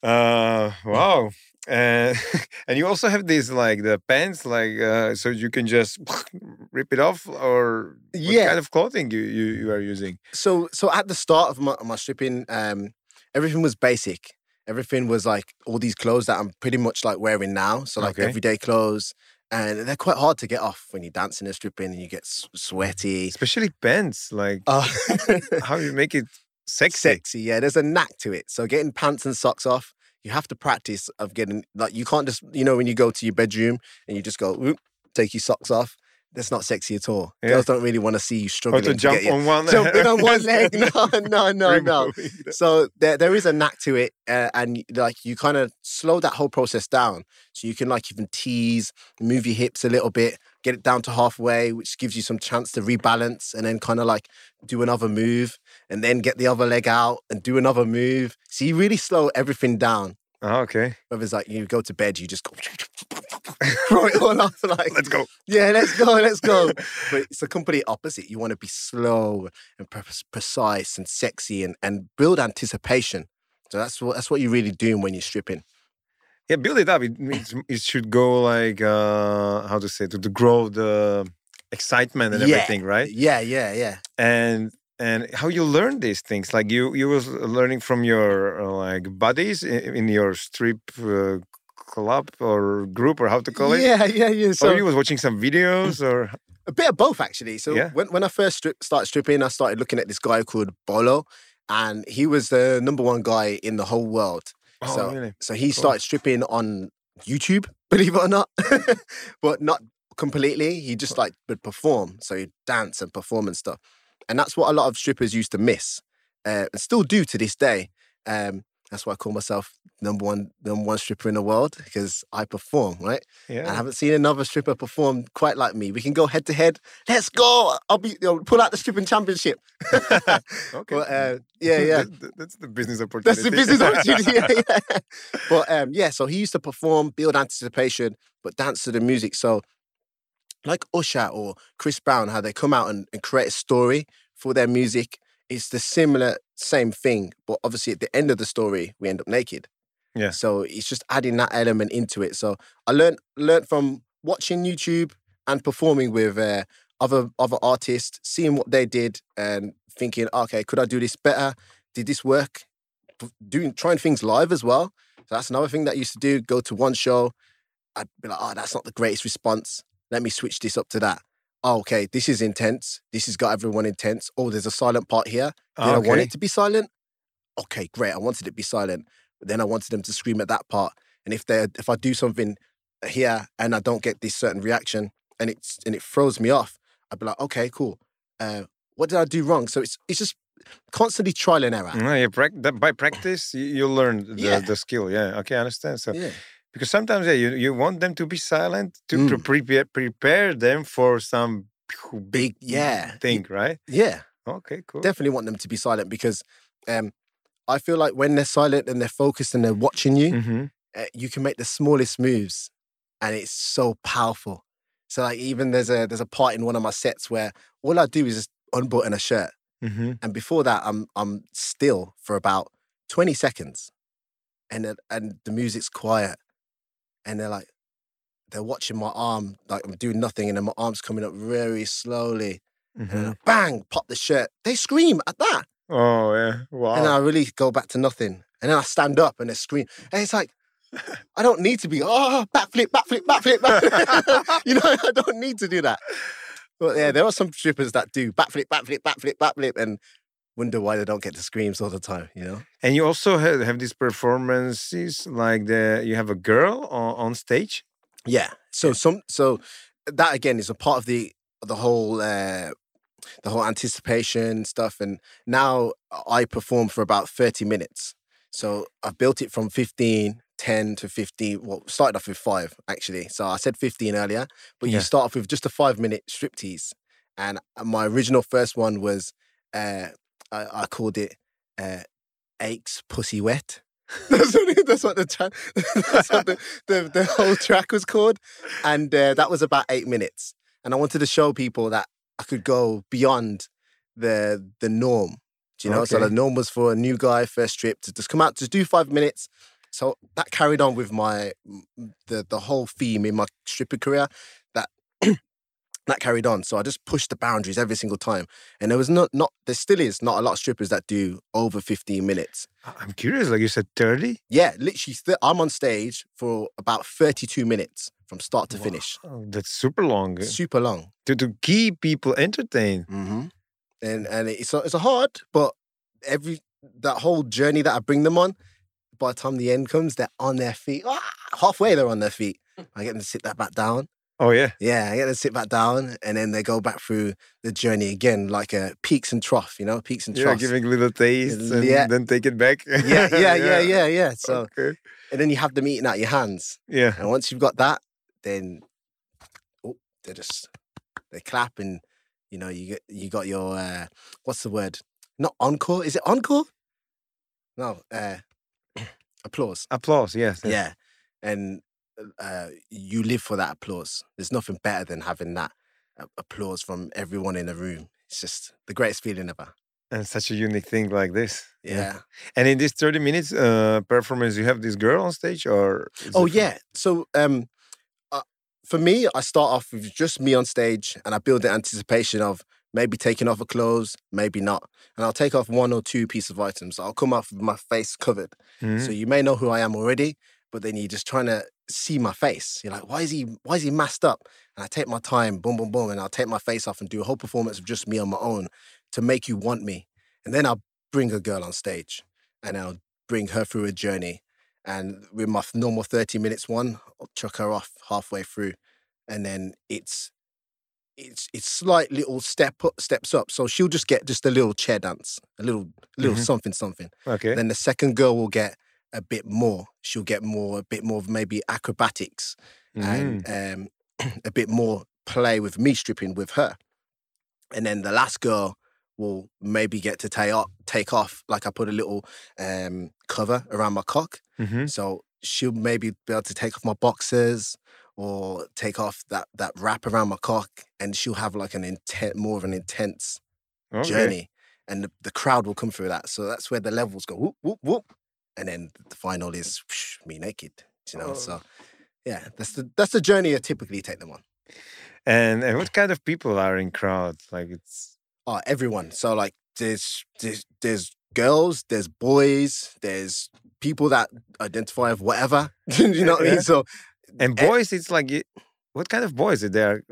Speaker 1: Uh, wow. And and you also have these like the pants, like uh, so you can just rip it off, or what
Speaker 2: Yeah.
Speaker 1: kind of clothing you you, you are using?
Speaker 2: So, so at the start of my, my stripping, um, everything was basic. Everything was like all these clothes that I'm pretty much like wearing now. So like
Speaker 1: Okay.
Speaker 2: everyday clothes, and they're quite hard to get off when you're dancing and stripping, and you get sweaty.
Speaker 1: Especially pants, like
Speaker 2: Uh,
Speaker 1: how you make it sexy.
Speaker 2: sexy. Yeah, there's a knack to it. So getting pants and socks off, you have to practice of getting like you can't just you know when you go to your bedroom and you just go whoop, take your socks off. That's not sexy at all.
Speaker 1: Yeah.
Speaker 2: Girls don't really want to see you struggling
Speaker 1: to
Speaker 2: to
Speaker 1: jump
Speaker 2: your,
Speaker 1: on one,
Speaker 2: jumping on one leg. No, no, no, no. So there, there is a knack to it, uh, and like you kind of slow that whole process down, so you can like even tease, move your hips a little bit, get it down to halfway, which gives you some chance to rebalance, and then kind of like do another move, and then get the other leg out and do another move. So you really slow everything down.
Speaker 1: Ah, okay,
Speaker 2: Whether it's like you go to bed, you just go throw it all off, like
Speaker 1: let's go.
Speaker 2: yeah, let's go, let's go. but it's the complete opposite. You want to be slow and pre- precise and sexy and, and build anticipation. So that's what that's what you're really doing when you're stripping.
Speaker 1: Yeah, build it up. It it should go like uh how to say to, to grow the excitement and
Speaker 2: Yeah.
Speaker 1: everything, right?
Speaker 2: Yeah, yeah, yeah.
Speaker 1: And and how you learn these things? Like you you was learning from your uh, like buddies in, in your strip uh, club or group or how to call it?
Speaker 2: Yeah, yeah, yeah.
Speaker 1: So
Speaker 2: So
Speaker 1: you was watching some videos or
Speaker 2: a bit of both actually. So
Speaker 1: Yeah.
Speaker 2: when, when I first strip, started stripping, I started looking at this guy called Bolo, and he was the number one guy in the whole world.
Speaker 1: oh
Speaker 2: so,
Speaker 1: really?
Speaker 2: so he
Speaker 1: Cool.
Speaker 2: started stripping on YouTube, believe it or not, but not completely. He just like would perform, so he'd dance and perform and stuff, and that's what a lot of strippers used to miss, uh, and still do to this day. Um, that's why I call myself number one number one stripper in the world because I perform, right?
Speaker 1: Yeah.
Speaker 2: I haven't seen another stripper perform quite like me. We can go head to head. Let's go! I'll be you know, pull out the stripping championship.
Speaker 1: okay.
Speaker 2: But uh, yeah, yeah.
Speaker 1: That- that- that's the business opportunity.
Speaker 2: That's the business opportunity. Yeah, yeah. But um, yeah, so he used to perform, build anticipation, but dance to the music. So, like Usher or Chris Brown, how they come out and, and create a story for their music, it's the similar same thing. But obviously, at the end of the story, we end up naked.
Speaker 1: Yeah.
Speaker 2: So it's just adding that element into it. So I learned learned from watching YouTube and performing with uh, other other artists, seeing what they did, and thinking, okay, could I do this better? Did this work? Doing trying things live as well. So that's another thing that I used to do. Go to one show, I'd be like, oh, that's not the greatest response. Let me switch this up to that. Oh, okay, this is intense. This has got everyone intense. Oh, there's a silent part here. Did I want it to be silent? Okay, great. I wanted it to be silent. But then I wanted them to scream at that part. And if they if I do something here and I don't get this certain reaction and it's and it throws me off, I'd be like, okay, cool. Uh, what did I do wrong? So it's it's just constantly trial and error.
Speaker 1: No, you that by practice, you, you learn the,
Speaker 2: Yeah.
Speaker 1: the skill. Yeah. Okay, I understand. So
Speaker 2: Yeah.
Speaker 1: Because sometimes yeah, you, you want them to be silent to,
Speaker 2: Mm.
Speaker 1: prepare prepare them for some big,
Speaker 2: yeah.
Speaker 1: thing, right?
Speaker 2: Yeah.
Speaker 1: Okay, cool.
Speaker 2: Definitely want them to be silent because um I feel like when they're silent and they're focused and they're watching you,
Speaker 1: hmm
Speaker 2: uh, you can make the smallest moves and it's so powerful. So like even there's a there's a part in one of my sets where all I do is just unbutton a shirt.
Speaker 1: hmm
Speaker 2: And before that I'm I'm still for about 20 seconds. And and the music's quiet. And they're like they're watching my arm, like I'm doing nothing, and then my arm's coming up very slowly. And then
Speaker 1: hmm
Speaker 2: I bang, pop the shirt. They scream at that.
Speaker 1: Oh yeah! Wow.
Speaker 2: And I really go back to nothing. And then I stand up and they scream. And it's like, I don't need to be, oh, backflip, backflip, backflip, backflip. you know, I don't need to do that. But yeah, there are some strippers that do backflip, backflip, backflip, backflip, and wonder why they don't get the screams all the time, you know?
Speaker 1: and you also have, have these performances like the you have a girl on, on stage.
Speaker 2: Yeah. So some so that again is a part of the the whole uh the whole anticipation stuff. And now I perform for about 30 minutes. So I've built it from 15, 10 to 15. Well, started off with five actually. So I said 15 earlier, but
Speaker 1: Yeah.
Speaker 2: you start off with just a five minute striptease. And my original first one was uh I, I called it uh Aches Pussy Wet. that's, what, that's what the tra- that's what the, the, the whole track was called. And uh, that was about eight minutes. And I wanted to show people that I could go beyond the the norm. Do you know? So
Speaker 1: Okay.
Speaker 2: the norm was for a new guy, first trip, to just come out, to do five minutes. So that carried on with my the the whole theme in my stripping career. That carried on. So I just pushed the boundaries every single time. And there was not not there still is not a lot of strippers that do over 15 minutes.
Speaker 1: I'm curious. Like you said, thirty.
Speaker 2: Yeah, literally, th- I'm on stage for about 32 minutes from start to finish.
Speaker 1: That's super long
Speaker 2: Super long.
Speaker 1: to to keep people entertained.
Speaker 2: Mm-hmm. And and it's a, it's a hard, but every that whole journey that I bring them on, by the time the end comes, they're on their feet. Ah, halfway, they're on their feet. I get them to sit that back down.
Speaker 1: Oh yeah.
Speaker 2: Yeah, I get to sit back down, and then they go back through the journey again, like a peaks and trough. You know, peaks and
Speaker 1: Yeah,
Speaker 2: troughs.
Speaker 1: giving little tastes and
Speaker 2: Yeah.
Speaker 1: then take it back.
Speaker 2: yeah, yeah, yeah, yeah, yeah. So,
Speaker 1: okay.
Speaker 2: and then you have them eating out your hands.
Speaker 1: Yeah.
Speaker 2: And once you've got that, then oh, they just they clap and you know you get you got your uh what's the word? Not encore. Is it encore? No, uh applause.
Speaker 1: Applause. Yes. yes.
Speaker 2: Yeah. And uh you live for that applause. There's nothing better than having that uh, applause from everyone in the room. It's just the greatest feeling ever.
Speaker 1: And such a unique thing like this.
Speaker 2: Yeah.
Speaker 1: And in this 30 minutes uh, performance, you have this girl on stage or?
Speaker 2: Oh yeah. So um, uh, for me, I start off with just me on stage, and I build the anticipation of maybe taking off a clothes, maybe not. And I'll take off one or two pieces of items. I'll come off with my face covered.
Speaker 1: Mhm.
Speaker 2: So you may know who I am already, but then you're just trying to see my face. You're like, why is he why is he masked up? And I take my time, boom, boom, boom, and I'll take my face off and do a whole performance of just me on my own to make you want me. And then I'll bring a girl on stage and I'll bring her through a journey. And with my normal 30 minutes one, I'll chuck her off halfway through. And then it's it's it's slight little step up steps up. So she'll just get just a little chair dance, a little little
Speaker 1: Mhm.
Speaker 2: something something.
Speaker 1: okay.
Speaker 2: Then the second girl will get a bit more. She'll get more, a bit more of maybe acrobatics
Speaker 1: Mhm.
Speaker 2: and um, a bit more play with me stripping with her. And then the last girl will maybe get to take off, take off. Like I put a little um, cover around my cock,
Speaker 1: Mhm.
Speaker 2: so she'll maybe be able to take off my boxers or take off that that wrap around my cock, and she'll have like an intent, more of an intense
Speaker 1: Okay.
Speaker 2: journey, and the, the crowd will come through that. So that's where the levels go whoop whoop whoop, and then the final is whoosh, me naked. You know,
Speaker 1: Oh.
Speaker 2: so yeah, that's the that's the journey I typically take them on.
Speaker 1: And, and what kind of people are in crowd? Like it's
Speaker 2: Oh, everyone. So like, there's there's there's girls, there's boys, there's people that identify of whatever. you know what I mean? So
Speaker 1: and
Speaker 2: Eh.
Speaker 1: boys. It's like what kind of boys are there?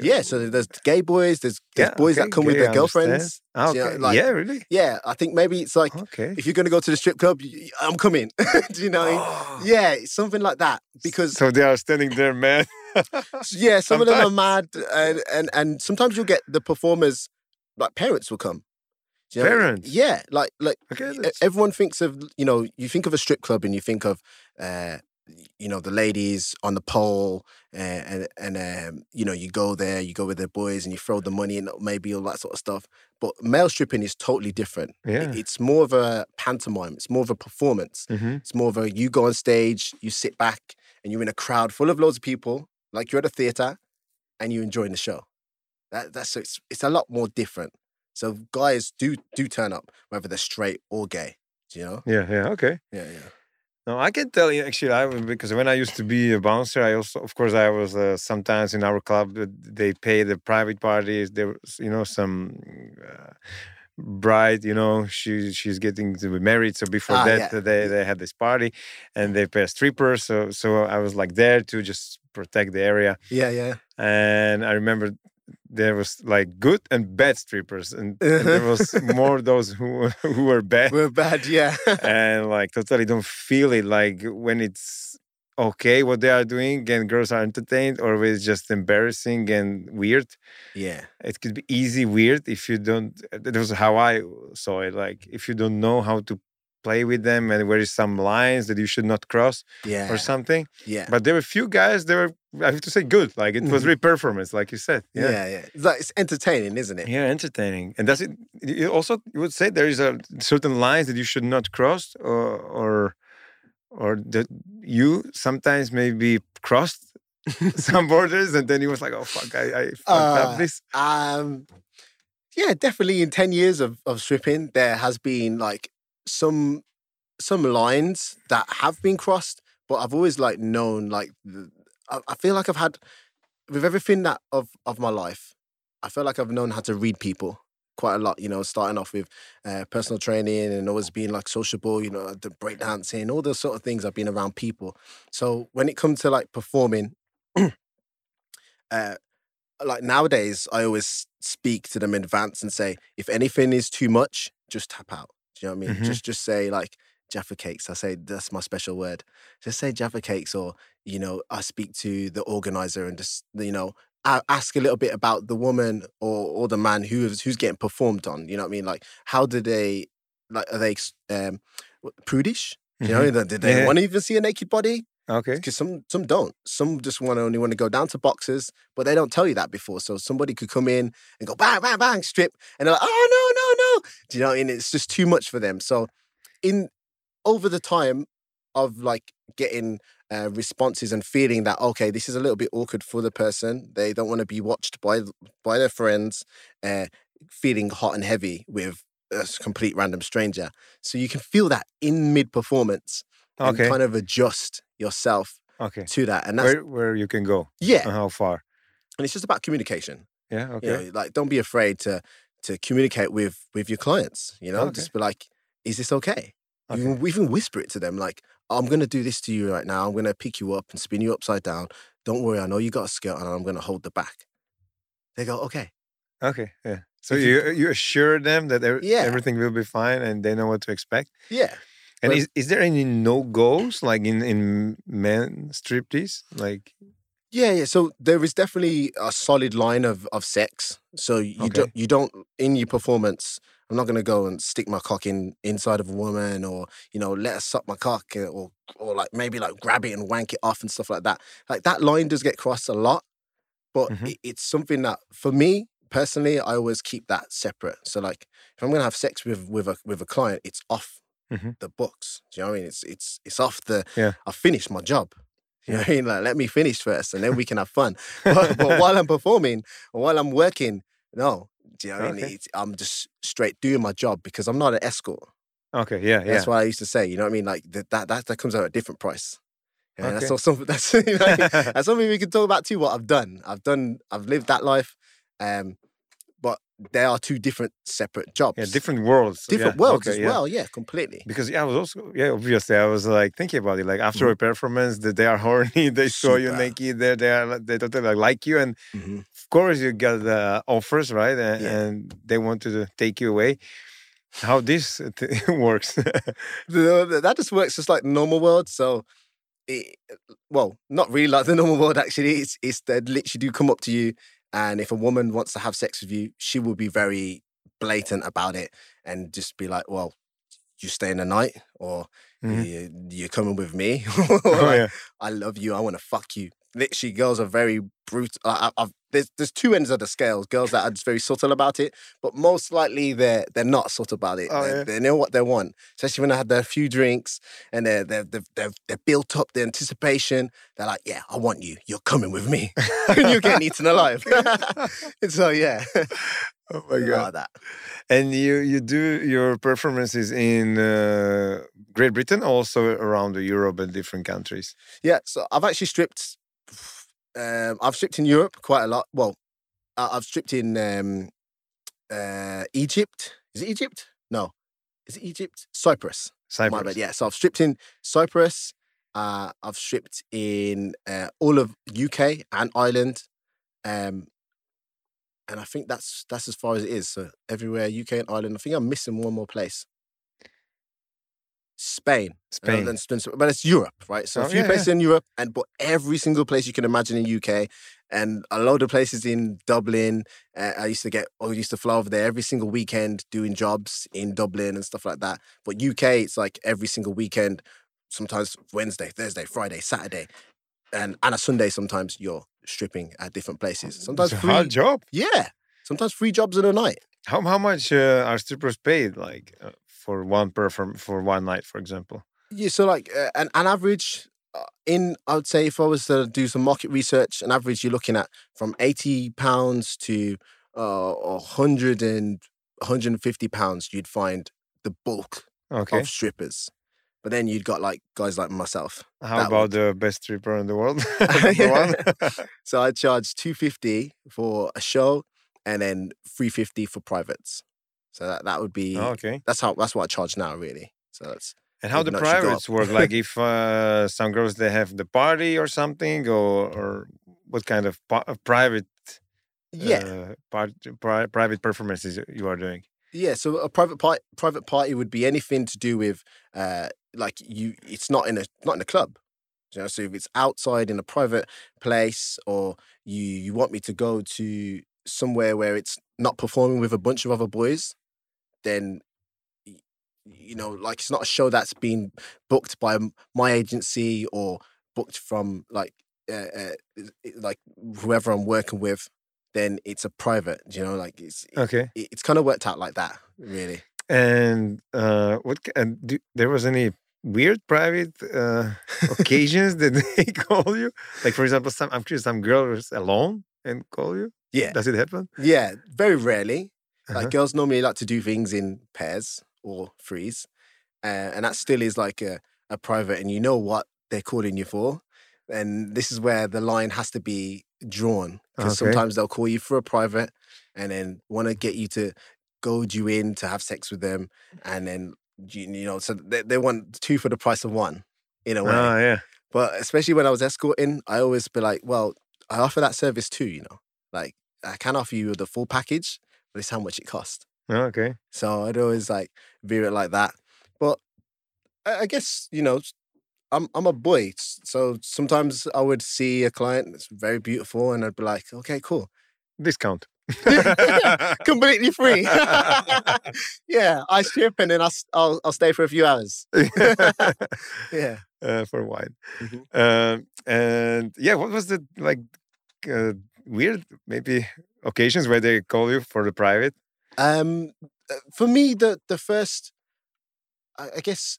Speaker 2: Yeah, so there's gay boys, there's there's
Speaker 1: Yeah,
Speaker 2: boys
Speaker 1: okay,
Speaker 2: that come with their girlfriends.
Speaker 1: Ah,
Speaker 2: So, you know, like-
Speaker 1: yeah, really.
Speaker 2: Yeah, I think maybe it's like
Speaker 1: Okay.
Speaker 2: if you're gonna go to the strip club, I'm coming. Do you know? what I mean?
Speaker 1: Oh.
Speaker 2: Yeah, something like that because
Speaker 1: so they are standing there, man.
Speaker 2: yeah, some of them are mad, and, and and sometimes you'll get the performers like parents will come. You know?
Speaker 1: Parents?
Speaker 2: yeah, like like
Speaker 1: Okay.
Speaker 2: everyone thinks of you know you think of a strip club and you think of uh you know the ladies on the pole uh, and and um you know you go there you go with the boys and you throw the money and maybe all that sort of stuff but male stripping is totally different It-
Speaker 1: Yeah.
Speaker 2: it's more of a pantomime it's more of a performance
Speaker 1: Mhm.
Speaker 2: it's more of a you go on stage you sit back and you're in a crowd full of loads of people like you're at a theater and you're enjoying the show that that's it's, it's a lot more different so guys do do turn up whether they're straight or gay do you know
Speaker 1: Yeah. Yeah. Okay.
Speaker 2: yeah yeah
Speaker 1: No, I can tell you actually. I because when I used to be a bouncer, I also, of course, I was uh, sometimes in our club. uh, They pay the private parties. There was, you know, some uh, bride. You know, she she's getting to be married. So before
Speaker 2: Ah,
Speaker 1: that,
Speaker 2: yeah.
Speaker 1: uh, they they had this party, and they pay a stripper. So so I was like there to just protect the area.
Speaker 2: yeah yeah
Speaker 1: And I remember there was like good and bad strippers, and, and there was more those who who were bad.
Speaker 2: We're bad yeah.
Speaker 1: And like totally don't feel it like when it's okay what they are doing and girls are entertained or it's just embarrassing and weird.
Speaker 2: Yeah.
Speaker 1: It could be easy weird if you don't that was how i saw it like if you don't know how to play with them and where is some lines that you should not cross
Speaker 2: yeah
Speaker 1: or something
Speaker 2: yeah
Speaker 1: but there were a few guys that were i have to say good like it was
Speaker 2: Mhm.
Speaker 1: really performance like you said
Speaker 2: yeah yeah, It's, like, it's entertaining isn't it
Speaker 1: yeah, entertaining. And does it you also you would say there is a certain lines that you should not cross or or or that you sometimes maybe crossed some borders and then he was like, oh fuck, I, I fucked
Speaker 2: Uh,
Speaker 1: up this.
Speaker 2: Um, yeah, definitely. In ten years of of stripping, there has been like some some lines that have been crossed, but I've always like known like I, I feel like I've had with everything that of of my life, I feel like I've known how to read people quite a lot. You know, starting off with uh, personal training and always being like sociable. You know, the breakdancing, all those sort of things. I've been around people. So when it comes to like performing. uh like nowadays, I always speak to them in advance and say, if anything is too much, just tap out. Do you know what I mean?
Speaker 1: Mhm.
Speaker 2: Just just say like Jaffa cakes. I say that's my special word. Just say Jaffa cakes, or you know, I speak to the organizer and just you know, a- ask a little bit about the woman or or the man who is who's getting performed on. You know what I mean? Like, how do they like? Are they um prudish? You know, did they
Speaker 1: Mm-hmm. Yeah.
Speaker 2: want to even see a naked body?
Speaker 1: Okay.
Speaker 2: because some some don't. Some just want to only want to go down to boxes, but they don't tell you that before. So somebody could come in and go bang bang bang strip, and they're like, oh no. Do you know? And it's just too much for them. So in over the time of like getting uh, responses and feeling that okay, this is a little bit awkward for the person. They don't want to be watched by by their friends, uh, feeling hot and heavy with a complete random stranger. So you can feel that in mid performance and
Speaker 1: Okay.
Speaker 2: kind of adjust yourself
Speaker 1: Okay.
Speaker 2: to that. And that's
Speaker 1: Where where you can go
Speaker 2: yeah,
Speaker 1: and how far.
Speaker 2: and it's just about communication.
Speaker 1: Yeah.
Speaker 2: You
Speaker 1: Okay.
Speaker 2: know, like don't be afraid to to communicate with with your clients. You know,
Speaker 1: Okay.
Speaker 2: just be like, "Is this okay?" You
Speaker 1: Okay.
Speaker 2: can even whisper it to them, like, "I'm gonna do this to you right now. I'm gonna pick you up and spin you upside down. Don't worry, I know you got a skirt, and I'm gonna hold the back." They go, "Okay."
Speaker 1: Okay. Yeah. So
Speaker 2: If
Speaker 1: you
Speaker 2: you-
Speaker 1: you assure them that
Speaker 2: Yeah.
Speaker 1: everything will be fine and they know what to expect.
Speaker 2: Yeah.
Speaker 1: And
Speaker 2: Well-
Speaker 1: is, is there any no goes like in in men striptease? Like
Speaker 2: Yeah, yeah. So there is definitely a solid line of of sex. So you
Speaker 1: Okay.
Speaker 2: don't you don't in your performance. I'm not gonna go and stick my cock in inside of a woman, or you know, let her suck my cock, uh, or or like maybe like grab it and wank it off and stuff like that. Like that line does get crossed a lot, but
Speaker 1: Mhm.
Speaker 2: it, it's something that for me personally, I always keep that separate. So like, if I'm gonna have sex with with a with a client, it's off
Speaker 1: Mhm.
Speaker 2: the books. Do you know what I mean? It's it's it's off the.
Speaker 1: Yeah.
Speaker 2: I finished my job. You know what I mean? Like, let me finish first, and then we can have fun. But, but while I'm performing, while I'm working, no. Do you know what I mean? It's, I'm just straight doing my job because I'm not an escort.
Speaker 1: okay, yeah, yeah.
Speaker 2: That's what I used to say. You know what I mean? Like that that that, that comes out at a different price. Yeah,
Speaker 1: Okay.
Speaker 2: that's something that's you know, what I mean? that's something we can talk about too. What I've done, I've done, I've lived that life, um, there are two different separate jobs,
Speaker 1: yeah, different worlds.
Speaker 2: different
Speaker 1: yeah.
Speaker 2: worlds
Speaker 1: okay,
Speaker 2: as
Speaker 1: yeah.
Speaker 2: well. Yeah, completely.
Speaker 1: Because yeah, I was also yeah, obviously I was like thinking about it. Like after
Speaker 2: Mm-hmm.
Speaker 1: a performance, that they are horny, they saw you naked, they they are they totally like, like you, and
Speaker 2: Mhm.
Speaker 1: of course you get the offers, right? And,
Speaker 2: Yeah.
Speaker 1: and they want to take you away. How this works?
Speaker 2: That just works just like the normal world. So, it, well, not really like the normal world. Actually, it's it's they literally do come up to you, and if a woman wants to have sex with you, she will be very blatant about it and just be like, "Well, you staying the night, or
Speaker 1: Mhm.
Speaker 2: you, you're coming with me."
Speaker 1: oh
Speaker 2: Like,
Speaker 1: yeah,
Speaker 2: I love you. I want to fuck you. Literally, girls are very brutal. I, I've, there's there's two ends of the scales. Girls that are just very subtle about it, but most likely they're they're not subtle about it.
Speaker 1: Oh,
Speaker 2: they,
Speaker 1: yeah.
Speaker 2: they know what they want, especially when they had their few drinks and they're they're they've, they've, they've built up the anticipation. They're like, yeah, I want you. You're coming with me, and you're getting eaten alive. and so yeah,
Speaker 1: oh my god.
Speaker 2: that.
Speaker 1: And you you do your performances in uh, Great Britain, also around Europe and different countries.
Speaker 2: Yeah, so I've actually stripped. Um, I've stripped in Europe quite a lot. Well, I- I've stripped in um, uh, Egypt. Is it Egypt? No, is it Egypt? Cyprus. My
Speaker 1: Cyprus.
Speaker 2: bad. Yeah. So I've stripped in Cyprus. Uh, I've stripped in uh, all of UK and Ireland. Um, and I think that's that's as far as it is. So everywhere, UK and Ireland. I think I'm missing one more place. Spain. Uh,
Speaker 1: Spain.
Speaker 2: then but it's Europe, right? So
Speaker 1: Oh,
Speaker 2: a few
Speaker 1: yeah,
Speaker 2: places in Europe, and but every single place you can imagine in UK, and a lot of places in Dublin. Uh, I used to get, I used to fly over there every single weekend doing jobs in Dublin and stuff like that. But UK, it's like every single weekend. Sometimes Wednesday, Thursday, Friday, Saturday, and and a Sunday. Sometimes you're stripping at different places. Sometimes
Speaker 1: it's a hard job.
Speaker 2: yeah. Sometimes free jobs in a night.
Speaker 1: How how much uh, are strippers paid like uh, for one perform for one night, for example?
Speaker 2: Yeah, so like uh, an, an average uh, in, I would say, if I was to do some market research, an average you're looking at from eighty pounds to uh, a hundred and 150 pounds. You'd find the bulk
Speaker 1: Okay.
Speaker 2: of strippers, but then you'd got like guys like myself.
Speaker 1: How about the best stripper in the world?
Speaker 2: So I charge two fifty for a show, and then three fifty for privates. So that that would be
Speaker 1: Oh, okay.
Speaker 2: that's how that's what I charge now, really. So that's
Speaker 1: And how the privates work? Like if uh, some girls they have the party or something, or or what kind of of private
Speaker 2: yeah.
Speaker 1: uh, part, pri- private performances you are doing?
Speaker 2: Yeah, so a private party, private party would be anything to do with, uh, like you. It's not in a not in a club, you know. So if it's outside in a private place, or you you want me to go to somewhere where it's not performing with a bunch of other boys, then you know, like it's not a show that's been booked by my agency or booked from like uh, uh, like whoever I'm working with. Then it's a private, you know, like it's
Speaker 1: Okay.
Speaker 2: it- it's kind of worked out like that, really.
Speaker 1: And uh, what? And do, there was any weird private uh, occasions that they call you? Like for example, some I'm curious, some girl is alone and call you.
Speaker 2: Yeah,
Speaker 1: Does it happen?
Speaker 2: yeah, very rarely.
Speaker 1: Uh-huh.
Speaker 2: Like girls normally like to do things in pairs or threes, uh, and that still is like a, a private, and you know what they're calling you for. and this is where the line has to be drawn because
Speaker 1: Okay.
Speaker 2: sometimes they'll call you for a private and then want to get you to goad you in to have sex with them, and then you, you know, so they, they want two for the price of one in a way.
Speaker 1: Ah, yeah.
Speaker 2: But especially when I was escorting, I always be like, well, I offer that service too, you know. Like I can offer you the full package, it's how much it costs.
Speaker 1: Oh, okay.
Speaker 2: So I'd always like view it like that. But I, guess, you know, I'm I'm a boy. So sometimes I would see a client that's very beautiful and I'd be like, okay, cool.
Speaker 1: Discount.
Speaker 2: Completely free. yeah, I strip and then I'll, I'll I'll stay for a few hours. Yeah.
Speaker 1: uh, for wine.
Speaker 2: Mhm.
Speaker 1: Um, and yeah, what was the like uh, weird maybe occasions where they call you for the private?
Speaker 2: Um, uh, for me, the the first, I, I guess,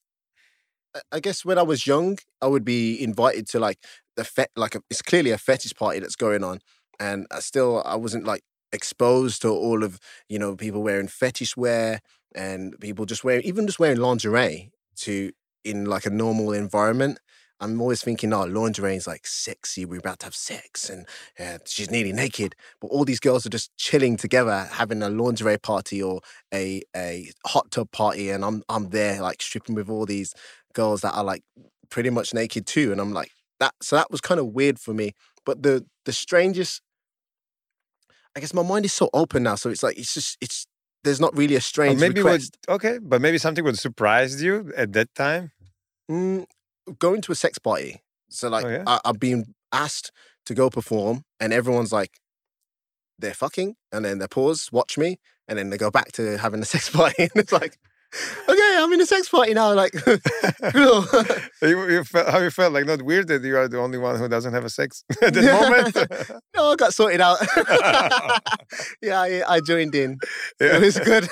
Speaker 2: I- guess when I was young, I would be invited to like the fet, like a, it's clearly a fetish party that's going on, and I still I wasn't like exposed to all of you know people wearing fetish wear and people just wearing even just wearing lingerie to in like a normal environment. I'm always thinking, oh, lingerie is like sexy. We're about to have sex, and uh, she's nearly naked. But all these girls are just chilling together, having a lingerie party or a a hot tub party, and I'm I'm there like stripping with all these girls that are like pretty much naked too, and I'm like that. So that was kind of weird for me. But the the strangest, I guess my mind is so open now, so it's like it's just it's there's not really a
Speaker 1: Or
Speaker 2: strange
Speaker 1: maybe would
Speaker 2: request.
Speaker 1: okay, but maybe something would surprise you at that time.
Speaker 2: Mm, going to a sex party. So like
Speaker 1: Oh, yeah?
Speaker 2: I, I've been asked to go perform, and everyone's like, they're fucking, and then they pause, watch me, and then they go back to having a sex party, and it's like, okay, I'm in a sex party now. Like, cool.
Speaker 1: you, you felt, how you felt like not weird that you are the only one who doesn't have a sex at
Speaker 2: Yeah.
Speaker 1: moment.
Speaker 2: no, I got sorted out. yeah, I, I joined in. It was good.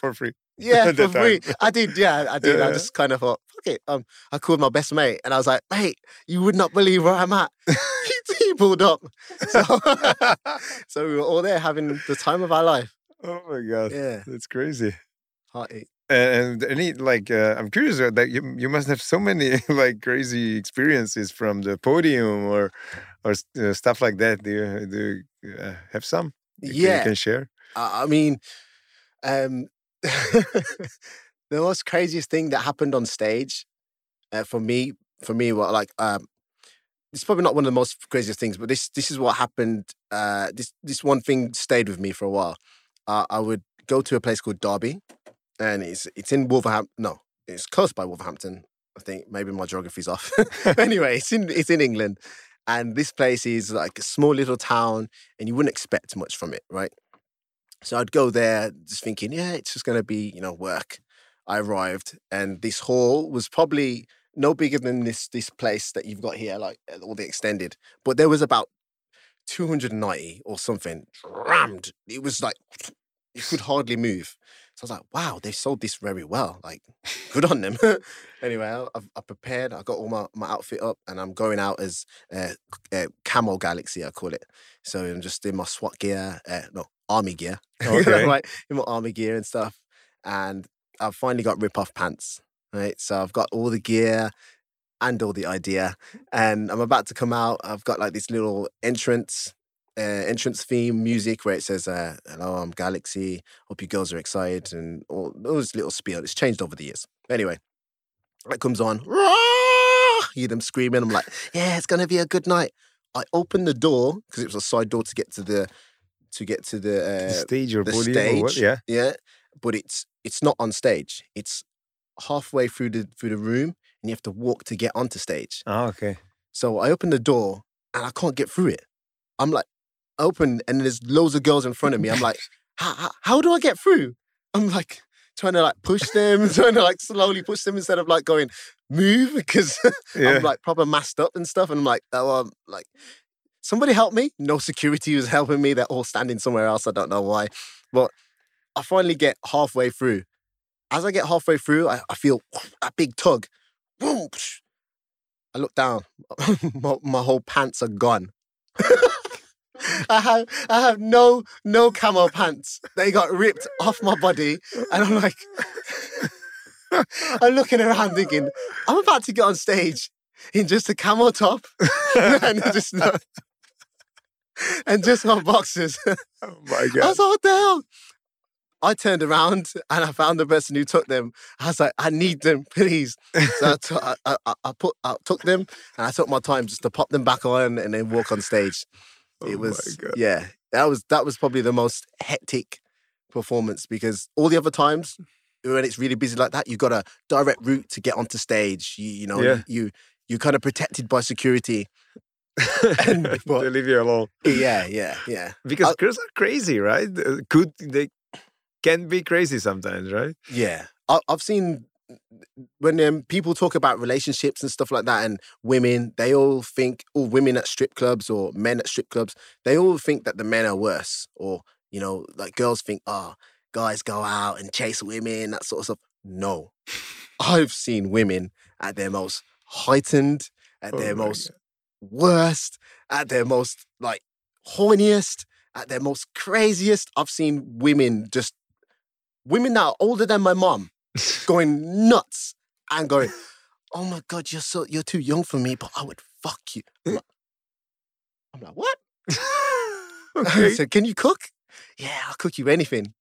Speaker 1: for free.
Speaker 2: Yeah, for free.
Speaker 1: time.
Speaker 2: I did. Yeah, I did. I just kind of thought, it. Um, I called my best mate, and I was like, mate, you would not believe where I'm at. he, pulled up. So, so we were all there having the time of our life.
Speaker 1: oh my god,
Speaker 2: Yeah,
Speaker 1: that's crazy.
Speaker 2: heartache.
Speaker 1: And any like, uh, I'm curious uh, that you you must have so many like crazy experiences from the podium or or uh, stuff like that. Do you do you, uh, have some? you can- you can share.
Speaker 2: I I mean, um, the most craziest thing that happened on stage uh, for me, for me, what like um, it's probably not one of the most craziest things, but this this is what happened. Uh, this this one thing stayed with me for a while. Uh, I would go to a place called Derby, and it's it's in Wolverhampton. No, it's close by Wolverhampton. I think maybe my geography's off. anyway, it's in it's in England, and this place is like a small little town, and you wouldn't expect much from it, right? So I'd go there just thinking, yeah, it's just gonna be you know work. I arrived, and this hall was probably no bigger than this this place that you've got here, like uh, all the extended. But there was about 290 or something rammed. It was like you could hardly move. So I was like, wow, they sold this very well. Like, good on them. anyway, I, I've- I prepared. I got all my, my outfit up, and I'm going out as uh, uh, Camo Galaxy, I call it. So I'm just in my SWAT gear, uh, no, army gear.
Speaker 1: Okay.
Speaker 2: right, in my army gear and stuff. And I've finally got rip off pants. Right, so I've got all the gear and all the idea, and I'm about to come out. I've got like this little entrance. Uh, entrance theme music where it says uh, hello i'm galaxy hope you girls are excited and all those little spiel it's changed over the years anyway it comes on hear them screaming i'm like yeah it's gonna be a good night i open the door because it was a side door to get to the to get to the
Speaker 1: The
Speaker 2: uh,
Speaker 1: stage or
Speaker 2: the
Speaker 1: podium or what?
Speaker 2: stage.
Speaker 1: Yeah.
Speaker 2: yeah but it's it's not on stage it's halfway through the through the room and you have to walk to get onto stage
Speaker 1: Oh, okay.
Speaker 2: so i open the door and i can't get through it i'm like open and there's loads of girls in front of me i'm like how, how, how do i get through i'm like trying to like push them trying to like slowly push them instead of like going move because
Speaker 1: Yeah.
Speaker 2: I'm like proper masked up and stuff. And I'm like, oh, um, like, somebody help me. No security was helping me. They're all standing somewhere else. I don't know why. But I finally get halfway through. As I get halfway through, I, I feel a big tug. I look down. my, my whole pants are gone. I have I have no no camo pants. They got ripped off my body, and I'm like, I'm looking around thinking, I'm about to get on stage, in just a camel top and just and just on boxes.
Speaker 1: oh my
Speaker 2: I
Speaker 1: god.
Speaker 2: was like, what the hell? I turned around and I found the person who took them. I was like, I need them, please. So I, took- I, I, I- I put, I took them and I took my time just to pop them back on and then walk on stage.
Speaker 1: Oh
Speaker 2: it
Speaker 1: my
Speaker 2: was, yeah, that was that was probably the most hectic performance because all the other times when it's really busy like that, you've got a direct route to get onto stage. You, you know,
Speaker 1: Yeah.
Speaker 2: you you kind of protected by security. And- but-
Speaker 1: they leave you alone
Speaker 2: Yeah, yeah, yeah.
Speaker 1: because
Speaker 2: Uh,
Speaker 1: girls are crazy, right? Could they can be crazy sometimes, right?
Speaker 2: Yeah, I, I've seen when um, people talk about relationships and stuff like that, and women, they all think, or women at strip clubs or men at strip clubs, they all think that the men are worse, or you know, like girls think, oh, guys go out and chase women, that sort of stuff. No, I've seen women at their most heightened, at
Speaker 1: Oh
Speaker 2: their most worst, at their most like horniest, at their most craziest. I've seen women just women that are older than my mom going nuts and going, "Oh my god, you're so you're too young for me, but I would fuck you." I'm like, I'm like, what? I
Speaker 1: okay.
Speaker 2: said, "Can you cook?" Yeah, I'll cook you anything.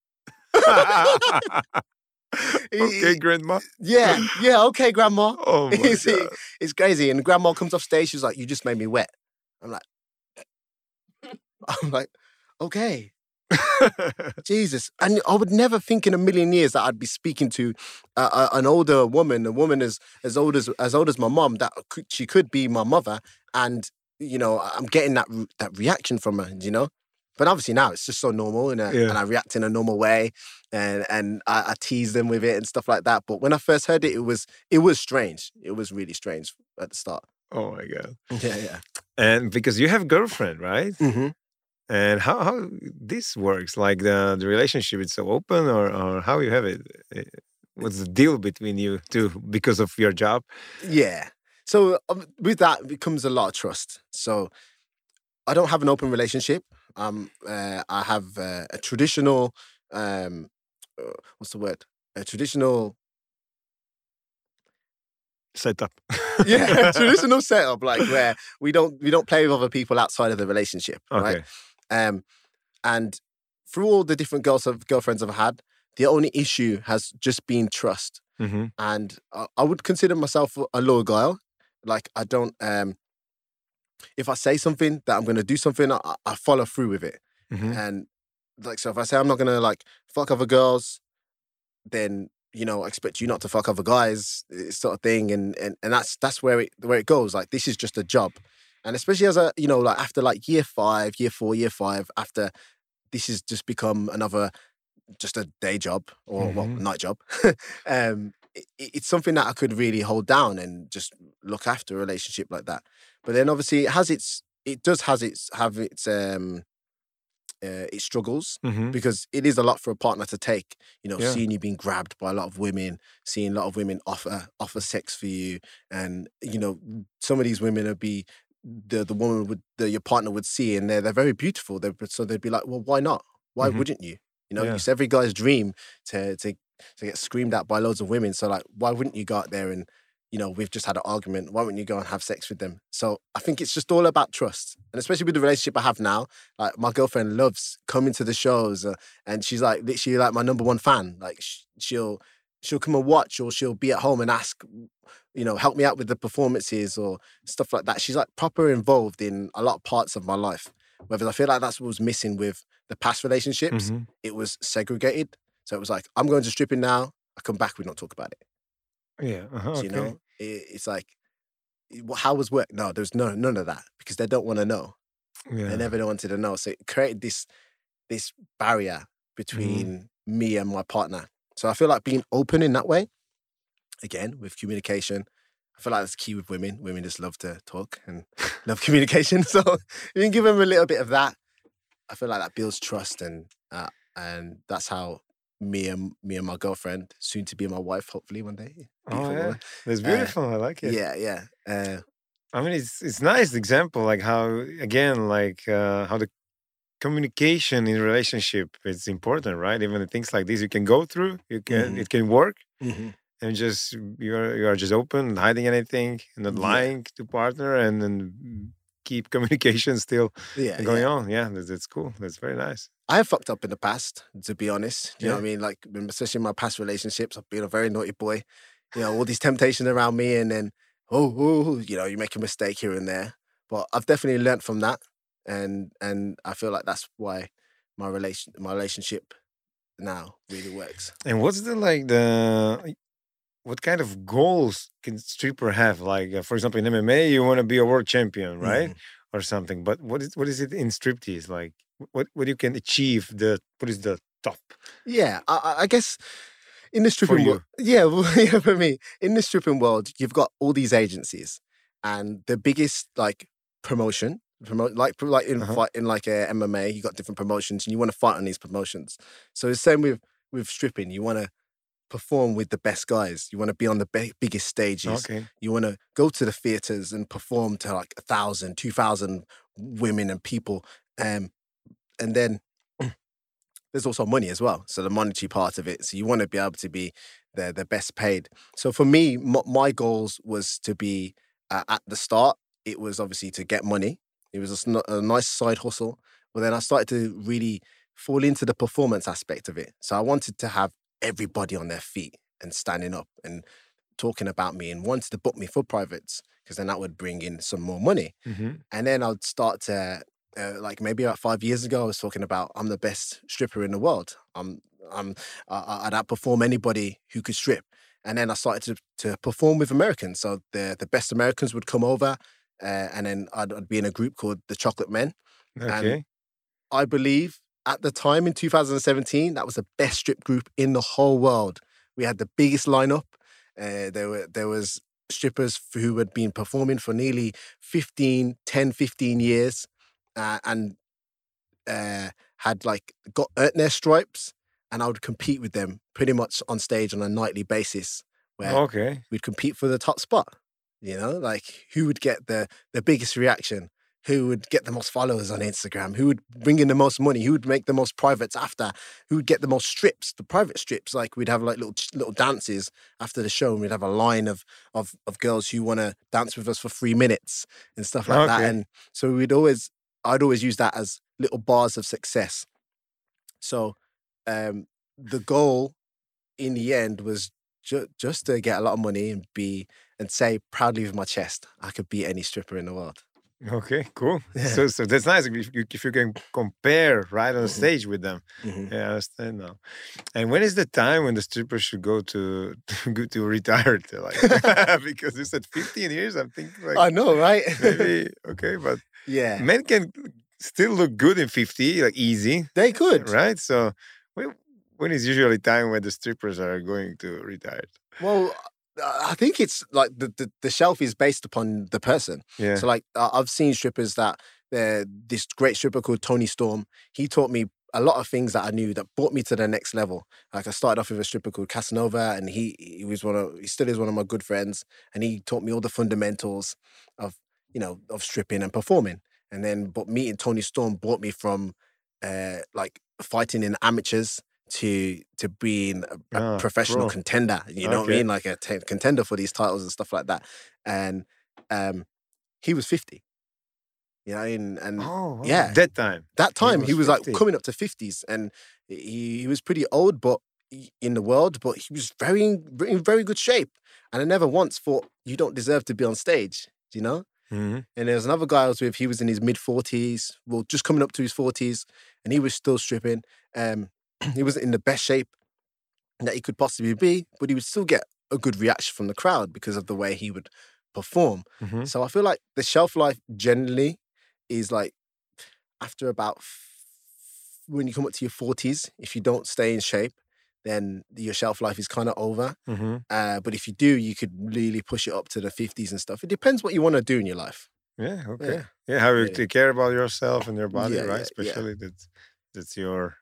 Speaker 1: okay, grandma.
Speaker 2: Yeah, yeah, okay, grandma.
Speaker 1: Oh my
Speaker 2: Is it-
Speaker 1: god.
Speaker 2: It's crazy. And grandma comes off stage, she's like, You just made me wet. I'm like, I'm like, okay. Jesus. And I would never think in a million years that I'd be speaking to uh, an older woman, a woman as as old as as old as my mom, that could, she could be my mother, and you know I'm getting that that reaction from her, you know. But obviously now it's just so normal, and, I,
Speaker 1: Yeah.
Speaker 2: and I react in a normal way, and and I, I tease them with it and stuff like that. But when I first heard it, it was it was strange. It was really strange at the start.
Speaker 1: oh my god.
Speaker 2: Yeah, yeah.
Speaker 1: And because you have girlfriend, right?
Speaker 2: Mm-hmm.
Speaker 1: And how how this works? Like the the relationship is so open, or or how you have it? Eh, What's the deal between you two because of your job?
Speaker 2: Yeah. So um, with that becomes a lot of trust. So I don't have an open relationship. Um, uh, I have uh, a traditional, um, uh, what's the word? A traditional,
Speaker 1: Setup.
Speaker 2: yeah, traditional setup, like where we don't we don't play with other people outside of the relationship, right? Um, and through all the different girls of girlfriends I've had, the only issue has just been trust.
Speaker 1: hmm
Speaker 2: and I, I would consider myself a- loyal guy. Like I don't, um, if I say something that I'm going to do something, I, I follow through with it.
Speaker 1: hmm
Speaker 2: And like, so if I say I'm not going to like fuck other girls, then you know I expect you not to fuck other guys, eh, sort of thing. And and and that's that's where it where it goes. Like this is just a job, and especially as a you know like after like year five, year four, year five, after this has just become another just a day job or well
Speaker 1: Mhm.
Speaker 2: night job. um, it, it's something that I could really hold down and just look after a relationship like that. But then obviously it has its it does has its have its um uh, its struggles
Speaker 1: hmm
Speaker 2: because it is a lot for a partner to take. You know,
Speaker 1: Yeah.
Speaker 2: seeing you being grabbed by a lot of women, seeing a lot of women offer offer sex for you, and you know, some of these women would be the the woman would the your partner would see, and they're they're very beautiful. They so they'd be like, well, why not? Why
Speaker 1: Mhm.
Speaker 2: wouldn't you? You know,
Speaker 1: Yeah.
Speaker 2: it's every guy's dream to to to get screamed at by loads of women. So like, why wouldn't you go out there and you know, we've just had an argument. Why wouldn't you go and have sex with them? So I think it's just all about trust, and especially with the relationship I have now. Like my girlfriend loves coming to the shows, uh, and she's like literally like my number one fan. Like sh- she'll she'll come and watch, or she'll be at home and ask, you know, help me out with the performances or stuff like that. She's like proper involved in a lot of parts of my life. Whereas I feel like that's what was missing with the past relationships.
Speaker 1: hmm
Speaker 2: It was segregated. So it was like, I'm going to stripping now. I come back, we don't talk about it.
Speaker 1: Yeah. uh-huh,
Speaker 2: So, you
Speaker 1: okay.
Speaker 2: know, it, it's like, "Eh, how was work? No, there's no none of that because they don't want to know.
Speaker 1: Yeah.
Speaker 2: They never wanted to know. So it created this this barrier between me and my partner. So I feel like being open in that way, again with communication. I feel like that's key with women. Women just love to talk and love communication. So you can give them a little bit of that. I feel like that builds trust, and uh, and that's how me and me and my girlfriend, soon to be my wife, hopefully one day.
Speaker 1: Oh
Speaker 2: beautiful
Speaker 1: yeah,
Speaker 2: woman.
Speaker 1: that's
Speaker 2: Uh,
Speaker 1: beautiful. I like it.
Speaker 2: Yeah, yeah. Uh,
Speaker 1: I mean, it's it's nice example like how again like uh, how the communication in relationship is important, right? Even the things like this you can go through, you can
Speaker 2: Mhm.
Speaker 1: it can work,
Speaker 2: mhm.
Speaker 1: and just you're you are just open, hiding anything, and not
Speaker 2: Yeah.
Speaker 1: lying to partner, and then keep communication still
Speaker 2: Yeah,
Speaker 1: going
Speaker 2: yeah.
Speaker 1: on. Yeah, that's, that's cool. That's very nice.
Speaker 2: I have fucked up in the past, to be honest. You know what I mean? Like, especially in my past relationships, I've been a very naughty boy. You know, all these temptations around me, and then, oh, oh, you know, you make a mistake here and there. But I've definitely learnt from that, and and I feel like that's why my relation, my relationship now really works.
Speaker 1: And what's the like the what kind of goals can stripper have? Like, uh, for example, in MMA, you want to be a world champion, right,
Speaker 2: Mhm.
Speaker 1: or something. But what is what is it in striptease? Like, what what you can achieve? The what is the top?
Speaker 2: Yeah, I, I- I guess in the stripping world, yeah, well, yeah, for me, in the stripping world, you've got all these agencies, and the biggest like promotion, promote like like in
Speaker 1: Uh-huh.
Speaker 2: fight in like a MMA, you got different promotions, and you want to fight on these promotions. So it's same with with stripping. You want to perform with the best guys. You want to be on the bi- biggest stages.
Speaker 1: Okay.
Speaker 2: You want to go to the theaters and perform to like a thousand, two thousand women and people. Um, and then there's also money as well. So the monetary part of it. So you want to be able to be the the best paid. So for me, m- my goals was to be uh, at the start. It was obviously to get money. It was a, a nice side hustle. But then I started to really fall into the performance aspect of it. So I wanted to have everybody on their feet and standing up and talking about me and wanted to book me for privates because then that would bring in some more money.
Speaker 1: hmm
Speaker 2: And then I'd start to, uh, like maybe about five years ago, I was talking about I'm the best stripper in the world. I'm, I'm, I- I'd outperform anybody who could strip. And then I started to, to perform with Americans. So the the best Americans would come over, uh, and then I'd, I'd be in a group called the Chocolate Men.
Speaker 1: Okay.
Speaker 2: I believe at the time in 2017, that was the best strip group in the whole world. We had the biggest lineup. Uh, there were there was strippers who had been performing for nearly 15, 10, 15 years, uh, and uh, had like got earned their stripes. And I would compete with them pretty much on stage on a nightly basis, where
Speaker 1: okay.
Speaker 2: we'd compete for the top spot. You know, like who would get the the biggest reaction, who would get the most followers on Instagram, who would bring in the most money, who would make the most privates after, who would get the most strips, the private strips. Like we'd have like little little dances after the show, and we'd have a line of of of girls who want to dance with us for three minutes and stuff like that. And so we'd always, I'd always use that as little bars of success. So um, the goal in the end was ju- just to get a lot of money and be and say proudly with my chest, I could beat any stripper in the world.
Speaker 1: Okay. Cool.
Speaker 2: Yeah.
Speaker 1: So so that's nice if you, if you can compare right on
Speaker 2: Mhm.
Speaker 1: stage with them.
Speaker 2: Mhm.
Speaker 1: Yeah, I understand now. And when is the time when the stripper should go to to, to retire? To like because you said 15 years. I'm thinking like
Speaker 2: I know, right?
Speaker 1: maybe okay, but
Speaker 2: yeah,
Speaker 1: men can still look good in 50, like easy,
Speaker 2: they could.
Speaker 1: right? So when, when is usually time when the strippers are going to retire?
Speaker 2: Well, I think it's like the, the the shelf is based upon the person.
Speaker 1: Yeah.
Speaker 2: So like I've seen strippers that uh, this great stripper called Tony Storm. He taught me a lot of things that I knew that brought me to the next level. Like I started off with a stripper called Casanova, and he he was one of he still is one of my good friends, and he taught me all the fundamentals of you know of stripping and performing. And then, but meeting Tony Storm brought me from uh, like fighting in amateurs to to being a, a
Speaker 1: Ah,
Speaker 2: professional
Speaker 1: pro.
Speaker 2: contender. You know what I mean? Like a t- contender for these titles and stuff like that. And um, he was fifty. You know, and, and
Speaker 1: Oh,
Speaker 2: yeah.
Speaker 1: That time.
Speaker 2: that time
Speaker 1: was
Speaker 2: he was like coming up to 50s and he, he was pretty old but in the world but he was very in, in very good shape and i never once thought you don't deserve to be on stage you know
Speaker 1: Mhm.
Speaker 2: and there was another guy i was with he was in his mid 40s well just coming up to his 40s and he was still stripping um he wasn't in the best shape that he could possibly be but he would still get a good reaction from the crowd because of the way he would perform
Speaker 1: Mhm.
Speaker 2: so I feel like the shelf life generally is like after about f- when you come up to your forties, if you don't stay in shape, then your shelf life is kind of over.
Speaker 1: Mhm.
Speaker 2: Uh, but if you do, you could really push it up to the fifties and stuff. It depends what you want to do in your life.
Speaker 1: Yeah. Okay.
Speaker 2: Yeah.
Speaker 1: Yeah. How you
Speaker 2: Yeah.
Speaker 1: take care about yourself and your body,
Speaker 2: Yeah,
Speaker 1: right? Especially that's that's your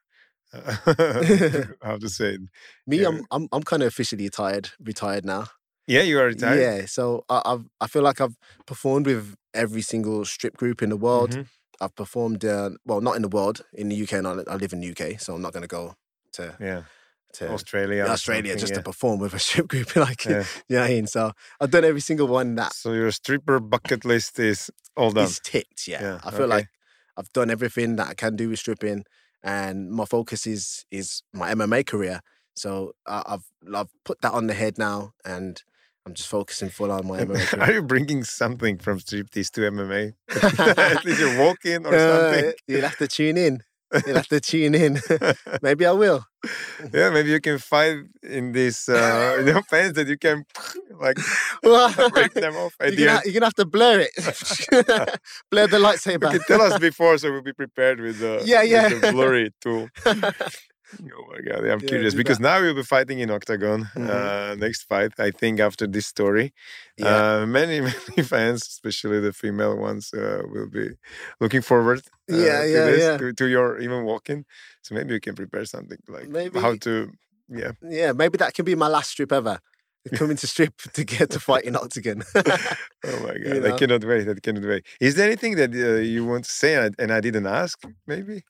Speaker 1: uh, how to say.
Speaker 2: Me,
Speaker 1: Yeah.
Speaker 2: I'm I'm I'm kind of officially retired, retired now.
Speaker 1: Yeah, you are retired.
Speaker 2: Yeah, so I, I've I feel like I've performed with every single strip group in the world.
Speaker 1: Mhm.
Speaker 2: I've performed, uh, well, not in the world, in the UK, and I, I live in the UK, so I'm not going to go to
Speaker 1: Yeah.
Speaker 2: to
Speaker 1: Australia.
Speaker 2: Australia just
Speaker 1: yeah.
Speaker 2: to perform with a strip group. like,
Speaker 1: Yeah.
Speaker 2: you know what I mean? So I've done every single one that
Speaker 1: So your stripper bucket list is all done.
Speaker 2: It's ticked. Yeah.
Speaker 1: Yeah,
Speaker 2: I feel
Speaker 1: okay.
Speaker 2: like I've done everything that I can do with stripping, and my focus is is my MMA career. So I I've I've put that on the head now, and I'm just focusing full on my MMA career.
Speaker 1: Are you bringing something from striptease to MMA? At least you're walking or
Speaker 2: Uh,
Speaker 1: something.
Speaker 2: you'll have to tune in. You'll have to tune in. Maybe I will.
Speaker 1: yeah, maybe you can fight in this uh, you know, pants that you can like break them off at
Speaker 2: You're gonna, you're gonna have to blur it. blur the
Speaker 1: You
Speaker 2: lightsaber.
Speaker 1: can tell us before so we'll be prepared with the,
Speaker 2: Yeah, yeah.
Speaker 1: the blurry tool. Oh my god, yeah, I'm
Speaker 2: Yeah,
Speaker 1: curious because
Speaker 2: that.
Speaker 1: now you'll be fighting in OKTAGON.
Speaker 2: Mhm.
Speaker 1: Uh, next fight, I think after this story,
Speaker 2: yeah.
Speaker 1: uh, many many fans, especially the female ones, uh, will be looking forward. Uh,
Speaker 2: Yeah,
Speaker 1: to
Speaker 2: yeah,
Speaker 1: this,
Speaker 2: yeah.
Speaker 1: To, to your even walking. So maybe you can prepare something like
Speaker 2: Maybe-
Speaker 1: how to. Yeah,
Speaker 2: yeah, maybe that can be my last trip ever. Coming to strip to get to fight in OKTAGON.
Speaker 1: oh my god,
Speaker 2: You
Speaker 1: I cannot wait. I cannot wait. Is there anything that uh, you want to say and I, and I didn't ask? Maybe.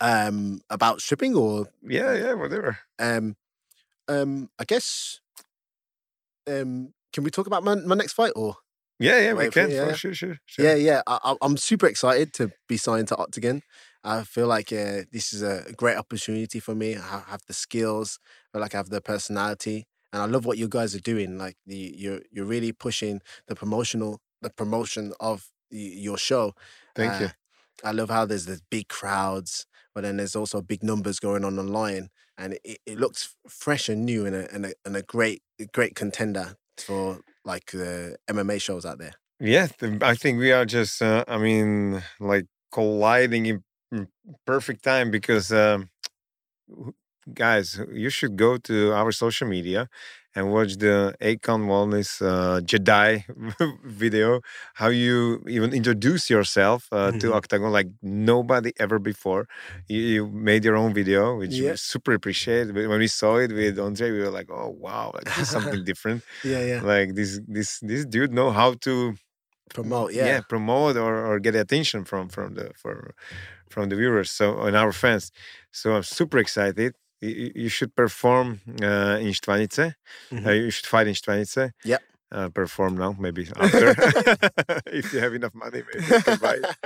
Speaker 2: um, about stripping or
Speaker 1: Yeah, yeah, whatever.
Speaker 2: um, um, I guess. Um, can we talk about my, my next fight or?
Speaker 1: Yeah, yeah, we can.
Speaker 2: yeah.
Speaker 1: Sure, sure, sure.
Speaker 2: Yeah, yeah. I, I'm super excited to be signed to OKTAGON. I feel like uh, this is a great opportunity for me. I have the skills. I feel like I have the personality, and I love what you guys are doing. Like the you're you're really pushing the promotional the promotion of y- your show.
Speaker 1: Thank you.
Speaker 2: Uh, I love how there's the big crowds, but then there's also big numbers going on online, and it, it looks fresh and new and a, and a and a great great contender for like the MMA shows out there.
Speaker 1: Yeah, I think we are just, uh, I mean, like colliding in perfect time because, um, guys, you should go to our social media and watch the Akonne Wanliss uh, Jedi video. How you even introduce yourself uh, to
Speaker 2: Mhm.
Speaker 1: OKTAGON like nobody ever before. You, you made your own video, which
Speaker 2: Yeah.
Speaker 1: we super appreciate. When we saw it with Andre, we were like, "Oh wow, like this is something different."
Speaker 2: Yeah, yeah.
Speaker 1: Like this, this, this dude know how to
Speaker 2: Promote, yeah.
Speaker 1: promote or, or get attention from from the for from the viewers so and our fans so i'm super excited you, should perform uh, in Štvanice. Uh,
Speaker 2: Mhm.
Speaker 1: you should fight in Štvanice.
Speaker 2: Yeah.
Speaker 1: Uh, perform now, maybe after, if you have enough money, maybe you can buy it.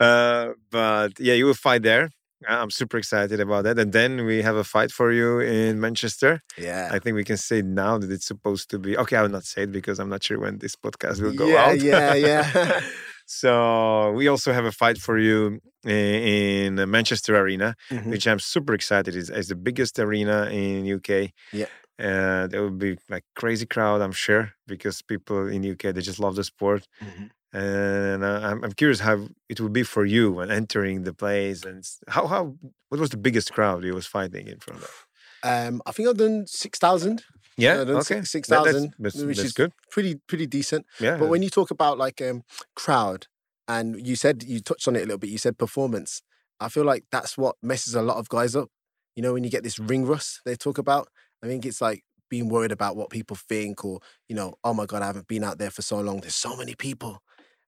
Speaker 1: Uh, but yeah, you will fight there. I'm super excited about that. And then we have a fight for you in Manchester.
Speaker 2: Yeah.
Speaker 1: I think we can say now that it's supposed to be okay. I will not say it because I'm not sure when this podcast will go
Speaker 2: yeah,
Speaker 1: out.
Speaker 2: yeah, yeah.
Speaker 1: So we also have a fight for you in Manchester Arena,
Speaker 2: Mhm.
Speaker 1: which I'm super excited. It's, it's the biggest arena in UK.
Speaker 2: Yeah.
Speaker 1: Uh, there will be like crazy crowd, I'm sure, because people in UK they just love the sport.
Speaker 2: Mhm.
Speaker 1: And uh, I'm, I'm curious how it will be for you when entering the place and how how what was the biggest crowd you was fighting in front of?
Speaker 2: Um, I think I've done six thousand.
Speaker 1: Yeah, okay,
Speaker 2: six thousand, which
Speaker 1: that's
Speaker 2: is
Speaker 1: good.
Speaker 2: pretty pretty decent.
Speaker 1: Yeah,
Speaker 2: But when you talk about like um crowd, and you said you touched on it a little bit, you said performance. I feel like that's what messes a lot of guys up. You know, when you get this ring rust they talk about, I think it's like being worried about what people think, or you know, oh my god, I haven't been out there for so long. There's so many people,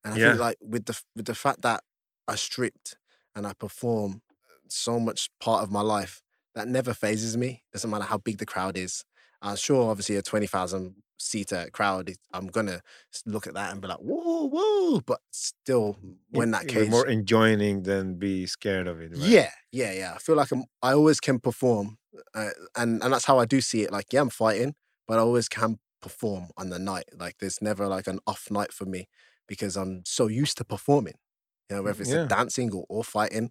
Speaker 2: and I
Speaker 1: Yeah.
Speaker 2: feel like with the with the fact that I stripped and I perform so much part of my life, that never phases me. Doesn't matter how big the crowd is. I'm sure, obviously, a twenty thousand seater crowd, I'm gonna look at that and be like, whoa, whoa. But still, when that
Speaker 1: you're more enjoying than be scared of it. Right?
Speaker 2: yeah, yeah, yeah. I feel like I'm, I always can perform, uh, and and that's how I do see it. Like, yeah, I'm fighting, but I always can perform on the night. Like, there's never like an off night for me because I'm so used to performing. You know, whether it's
Speaker 1: Yeah.
Speaker 2: dancing or, or fighting,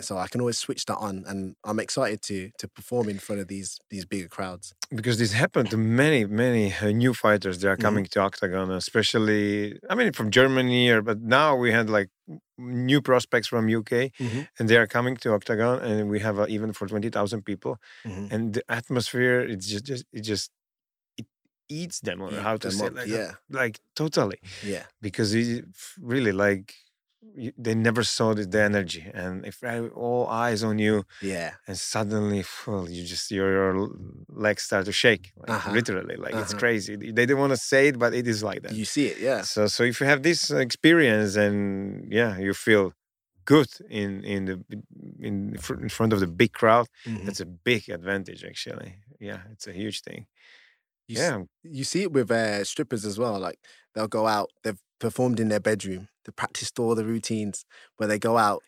Speaker 2: so I can always switch that on, and I'm excited to to perform in front of these these bigger crowds.
Speaker 1: because this happened to many many uh, new fighters that are
Speaker 2: Mhm.
Speaker 1: coming to OKTAGON especially i mean from germany or but now we had like new prospects from uk
Speaker 2: Mhm.
Speaker 1: and they are coming to OKTAGON and we have even for 20000 people
Speaker 2: Mhm.
Speaker 1: and the atmosphere it's just, just it just it eats them or how to say
Speaker 2: up,
Speaker 1: like,
Speaker 2: yeah.
Speaker 1: like totally
Speaker 2: Yeah,
Speaker 1: because it, really like they never saw the, the energy and if I- all eyes on you
Speaker 2: yeah,
Speaker 1: and suddenly well, you just your, your legs start to shake like,
Speaker 2: Uh-huh.
Speaker 1: literally like it's
Speaker 2: Uh-huh.
Speaker 1: crazy they don't want to say it but it is like that
Speaker 2: you see it. Yeah,
Speaker 1: so so if you have this experience and yeah you feel good in in the in fr- in front of the big crowd.
Speaker 2: Mhm.
Speaker 1: That's a big advantage, actually. Yeah, it's a huge thing.
Speaker 2: You
Speaker 1: Yeah,
Speaker 2: you see it with uh, strippers as well. Like they'll go out, they've performed in their bedroom, they practiced all the routines, where they go out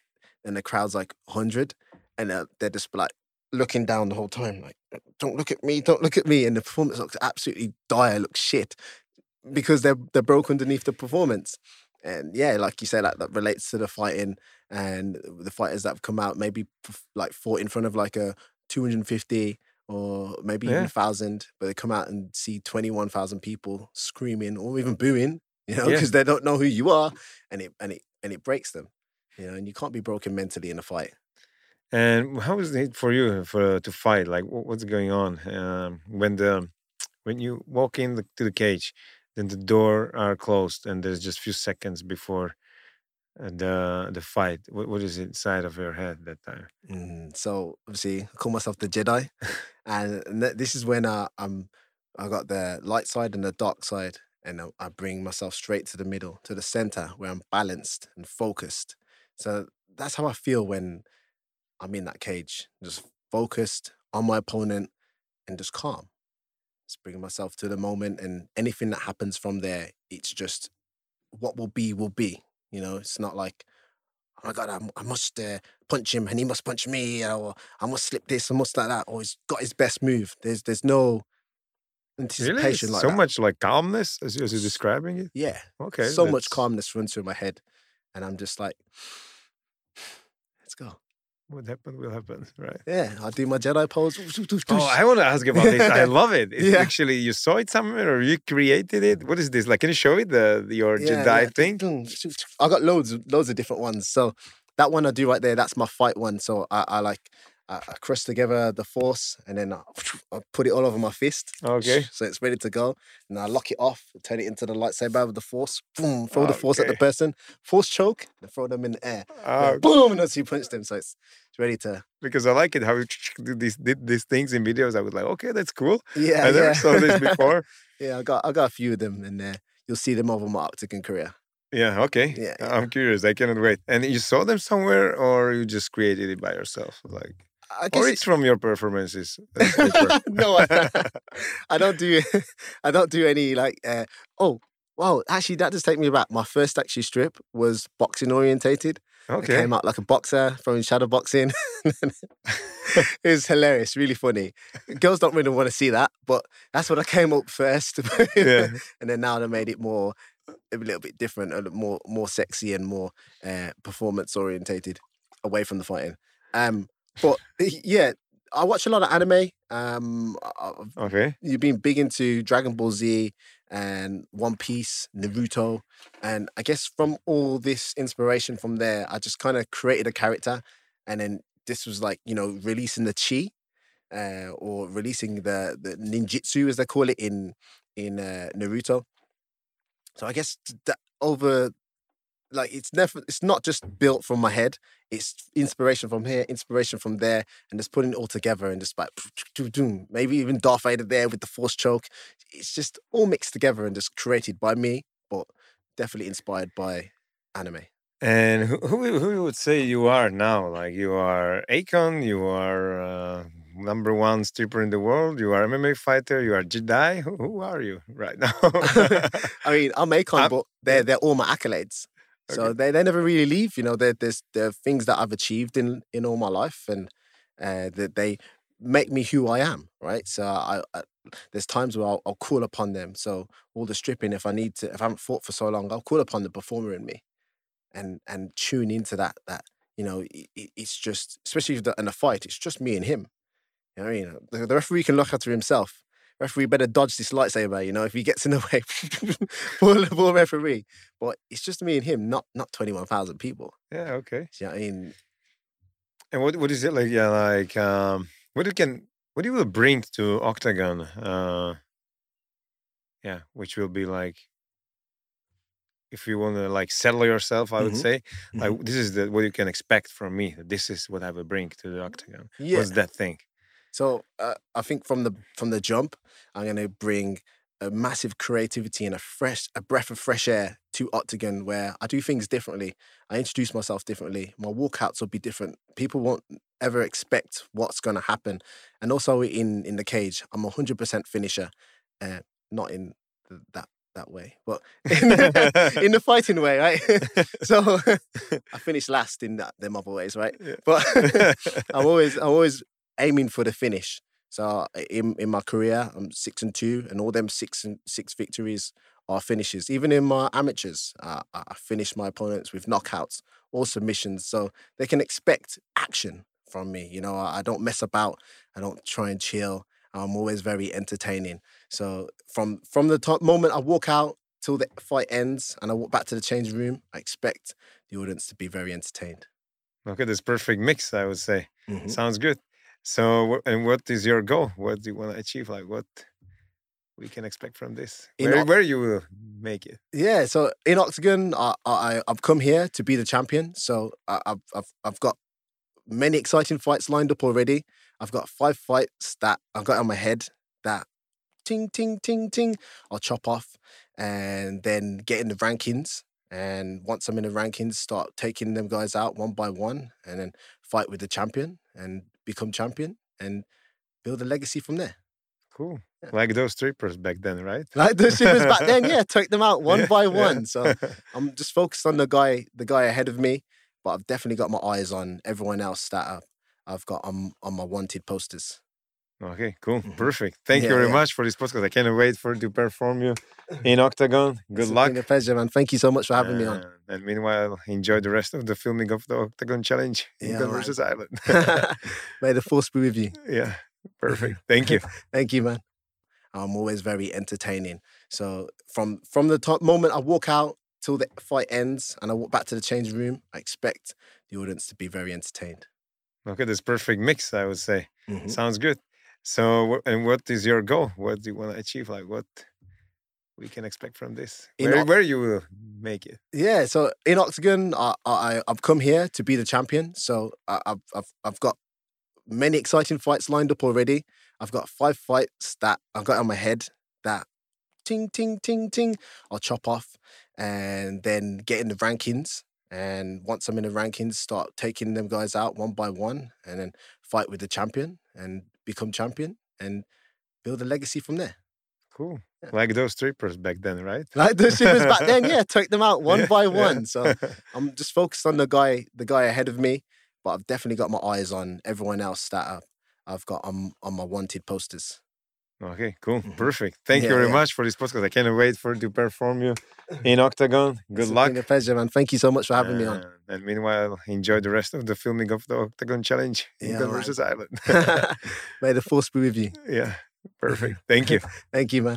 Speaker 2: and the crowd's like 100 and uh, they're just like looking down the whole time, like, don't look at me, don't look at me. And the performance looks absolutely dire, looks shit because they're, they're broke underneath the performance. And yeah, like you said, like that relates to the fighting and the fighters that have come out, maybe like fought in front of like a 250 or maybe even a thousand, but they come out and see 21,000 people screaming or even booing, you know,
Speaker 1: Yeah.
Speaker 2: because they don't know who you are and it, and it, and it breaks them, you know, and you can't be broken mentally in a fight.
Speaker 1: And how is it for you for to fight? Like, wh- what's going on um, when the when you walk in the, to the cage, then the door are closed, and there's just few seconds before uh, the the fight. What, what is inside of your head that time?
Speaker 2: Mm, so obviously, I call myself the Jedi, and and th- this is when I, I'm I got the light side and the dark side, and I, bring myself straight to the middle, to the center, where I'm balanced and focused. So that's how I feel when I'm in that cage, just focused on my opponent and just calm. Just bringing myself to the moment, and anything that happens from there, it's just what will be will be. You know, it's not like oh my god, I, I must uh, punch him and he must punch me, or I must slip this, I must like that, or he's got his best move. There's there's no anticipation
Speaker 1: Really,
Speaker 2: like
Speaker 1: so
Speaker 2: that.
Speaker 1: much like calmness as, as you're describing it.
Speaker 2: Yeah,
Speaker 1: Okay,
Speaker 2: so much calmness runs through my head, and I'm just like, let's go.
Speaker 1: What happened will happen, right?
Speaker 2: Yeah, I do my Jedi pose.
Speaker 1: Oh, I want to ask about this. I love it. It's
Speaker 2: Yeah.
Speaker 1: Actually, you saw it somewhere, or you created it. What is this? Like, can you show it the your
Speaker 2: Yeah,
Speaker 1: Jedi
Speaker 2: yeah.
Speaker 1: thing?
Speaker 2: I got loads, loads of different ones. So that one I do right there, that's my fight one. So I, I like I, I crush together the force and then I, I put it all over my fist.
Speaker 1: Okay.
Speaker 2: So it's ready to go. And I lock it off, turn it into the lightsaber with the force. Boom, throw the force at the person. Force choke, and throw them in the air.
Speaker 1: Uh,
Speaker 2: Boom, and that's you punch them. So it's, it's ready to.
Speaker 1: because I like it how you do these did these things in videos. I was like, okay, that's cool.
Speaker 2: Yeah,
Speaker 1: I never
Speaker 2: yeah.
Speaker 1: saw this before.
Speaker 2: yeah, I got I got a few of them, in there. you'll see them over my OKTAGON career.
Speaker 1: Yeah. Okay.
Speaker 2: Yeah, yeah.
Speaker 1: I'm curious. I cannot wait. And you saw them somewhere, or you just created it by yourself, like, or
Speaker 2: it-
Speaker 1: it's from your performances.
Speaker 2: no, I, I don't do I don't do any like uh, oh wow actually that just take me back. My first actually strip was boxing orientated. I
Speaker 1: okay.
Speaker 2: came out like a boxer throwing shadow boxing. it was hilarious, really funny. Girls don't really want to see that, but that's what I came up first.
Speaker 1: Yeah.
Speaker 2: and then now they made it more a little bit different, a little more more sexy and more uh, performance orientated, away from the fighting. Um, but yeah, I watch a lot of anime. Um, I've
Speaker 1: Okay.
Speaker 2: you've been big into Dragon Ball Z and One Piece, Naruto, and I guess from all this inspiration from there, I just kind of created a character, and then this was like you know releasing the chi, uh, or releasing the the ninjutsu as they call it in in uh, Naruto. So I guess that over, like it's never it's not just built from my head. It's inspiration from here, inspiration from there, and just putting it all together and just like maybe even Darth Vader there with the force choke. It's just all mixed together and just created by me, but definitely inspired by anime.
Speaker 1: And who, who would say you are now? Like you are Akonne, you are uh, number one stripper in the world, you are MMA fighter, you are Jedi. Who, who are you right now?
Speaker 2: I mean, I'm Akonne,
Speaker 1: I'm-
Speaker 2: but they're they're all my accolades. So
Speaker 1: Okay.
Speaker 2: they, they never really leave. You know, there there's there are things that I've achieved in in all my life, and uh, that they make me who I am. Right. So I, I there's times where I'll, I'll call upon them. So all the stripping, if I need to, if I haven't fought for so long, I'll call upon the performer in me, and and tune into that that you know i i- it's just especially in a fight, it's just me and him. You know, I mean, the, the referee can look after himself. Referee better dodge this lightsaber. You know, if he gets in the way, the ball referee. But it's just me and him, not not twenty one thousand people.
Speaker 1: yeah, okay.
Speaker 2: What I mean?
Speaker 1: And what what is it like? Yeah, like um, what you can what do you will bring to OKTAGON? Uh, yeah, which will be like if you want to like settle yourself, I would
Speaker 2: Mhm,
Speaker 1: say like this is the what you can expect from me. This is what I will bring to the Octagon.
Speaker 2: Yeah.
Speaker 1: What's that thing?
Speaker 2: So uh, I think from the from the jump, I'm gonna bring a massive creativity and a fresh, a breath of fresh air to OKTAGON, where I do things differently. I introduce myself differently. My walkouts will be different. People won't ever expect what's going to happen. And also in in the cage, I'm a hundred percent finisher, uh, not in th- that that way, but in, in the fighting way, right? so I finished last in that them other ways, right?
Speaker 1: Yeah.
Speaker 2: But I'm always I'm always aiming for the finish. So in in my career, I'm six and two, and all them six and six victories are finishes. Even in my amateurs, uh, I finish my opponents with knockouts or submissions, so they can expect action from me. You know, I, don't mess about. I don't try and chill. I'm always very entertaining. So from from the top moment I walk out till the fight ends, and I walk back to the change room, I expect the audience to be very entertained.
Speaker 1: okay, this perfect mix, I would say.
Speaker 2: Mhm.
Speaker 1: Sounds good. So, and what is your goal? What do you want to achieve? Like, what we can expect from this?
Speaker 2: In
Speaker 1: Where,
Speaker 2: Oc-
Speaker 1: where you will make it?
Speaker 2: Yeah, so in OKTAGON, I, I I've come here to be the champion. So I, I've I've I've got many exciting fights lined up already. I've got five fights that I've got on my head that ting ting ting ting I'll chop off and then get in the rankings. And once I'm in the rankings, start taking them guys out one by one, and then fight with the champion and become champion and build a legacy from there.
Speaker 1: Cool.
Speaker 2: Yeah.
Speaker 1: Like those strippers back then, right?
Speaker 2: Like those strippers back then, yeah, take them out one
Speaker 1: Yeah,
Speaker 2: by
Speaker 1: yeah.
Speaker 2: one. So I'm just focused on the guy, the guy ahead of me, but I've definitely got my eyes on everyone else that I've, I've got on on my wanted posters.
Speaker 1: Okay, cool.
Speaker 2: Mhm.
Speaker 1: Perfect. Thank you very
Speaker 2: yeah.
Speaker 1: much for this podcast. I can't wait for to perform you in OKTAGON. Good
Speaker 2: It's
Speaker 1: luck.
Speaker 2: been a pleasure, man. Thank you so much for having me on.
Speaker 1: Uh, And meanwhile, enjoy the rest of the filming of the OKTAGON Challenge,
Speaker 2: Yeah,
Speaker 1: England
Speaker 2: man.
Speaker 1: versus Ireland.
Speaker 2: May the force be with you.
Speaker 1: yeah, perfect. Thank you.
Speaker 2: Thank you, man. I'm always very entertaining. So from from the top moment I walk out till the fight ends, and I walk back to the change room, I expect the audience to be very entertained.
Speaker 1: Okay, this perfect mix, I would say.
Speaker 2: Mhm.
Speaker 1: Sounds good. So, and what is your goal? What do you want to achieve? Like, what we can expect from this?
Speaker 2: In
Speaker 1: Where,
Speaker 2: Oc-
Speaker 1: where you will make it?
Speaker 2: Yeah, so in OKTAGON, I, I I've come here to be the champion. So I, I've I've I've got many exciting fights lined up already. I've got five fights that I've got on my head that ting ting ting ting I'll chop off and then get in the rankings. And once I'm in the rankings, start taking them guys out one by one, and then fight with the champion and become champion and build a legacy from there.
Speaker 1: Cool.
Speaker 2: Yeah.
Speaker 1: Like those strippers back then, right?
Speaker 2: Like those strippers back then, yeah, take them out one
Speaker 1: Yeah,
Speaker 2: by
Speaker 1: yeah.
Speaker 2: one. So I'm just focused on the guy, the guy ahead of me, but I've definitely got my eyes on everyone else that I've, I've got on on my wanted posters.
Speaker 1: Okay, cool.
Speaker 2: Mhm.
Speaker 1: Perfect. Thank you very
Speaker 2: yeah.
Speaker 1: much for this podcast. I can't wait for to perform you in OKTAGON. Good
Speaker 2: It's
Speaker 1: luck.
Speaker 2: been a pleasure, man. Thank you so much for having me on.
Speaker 1: Uh, And meanwhile, enjoy the rest of the filming of the OKTAGON Challenge,
Speaker 2: Yeah,
Speaker 1: England
Speaker 2: man.
Speaker 1: versus Ireland.
Speaker 2: May the force be with you.
Speaker 1: yeah, perfect. Thank you.
Speaker 2: Thank you, man.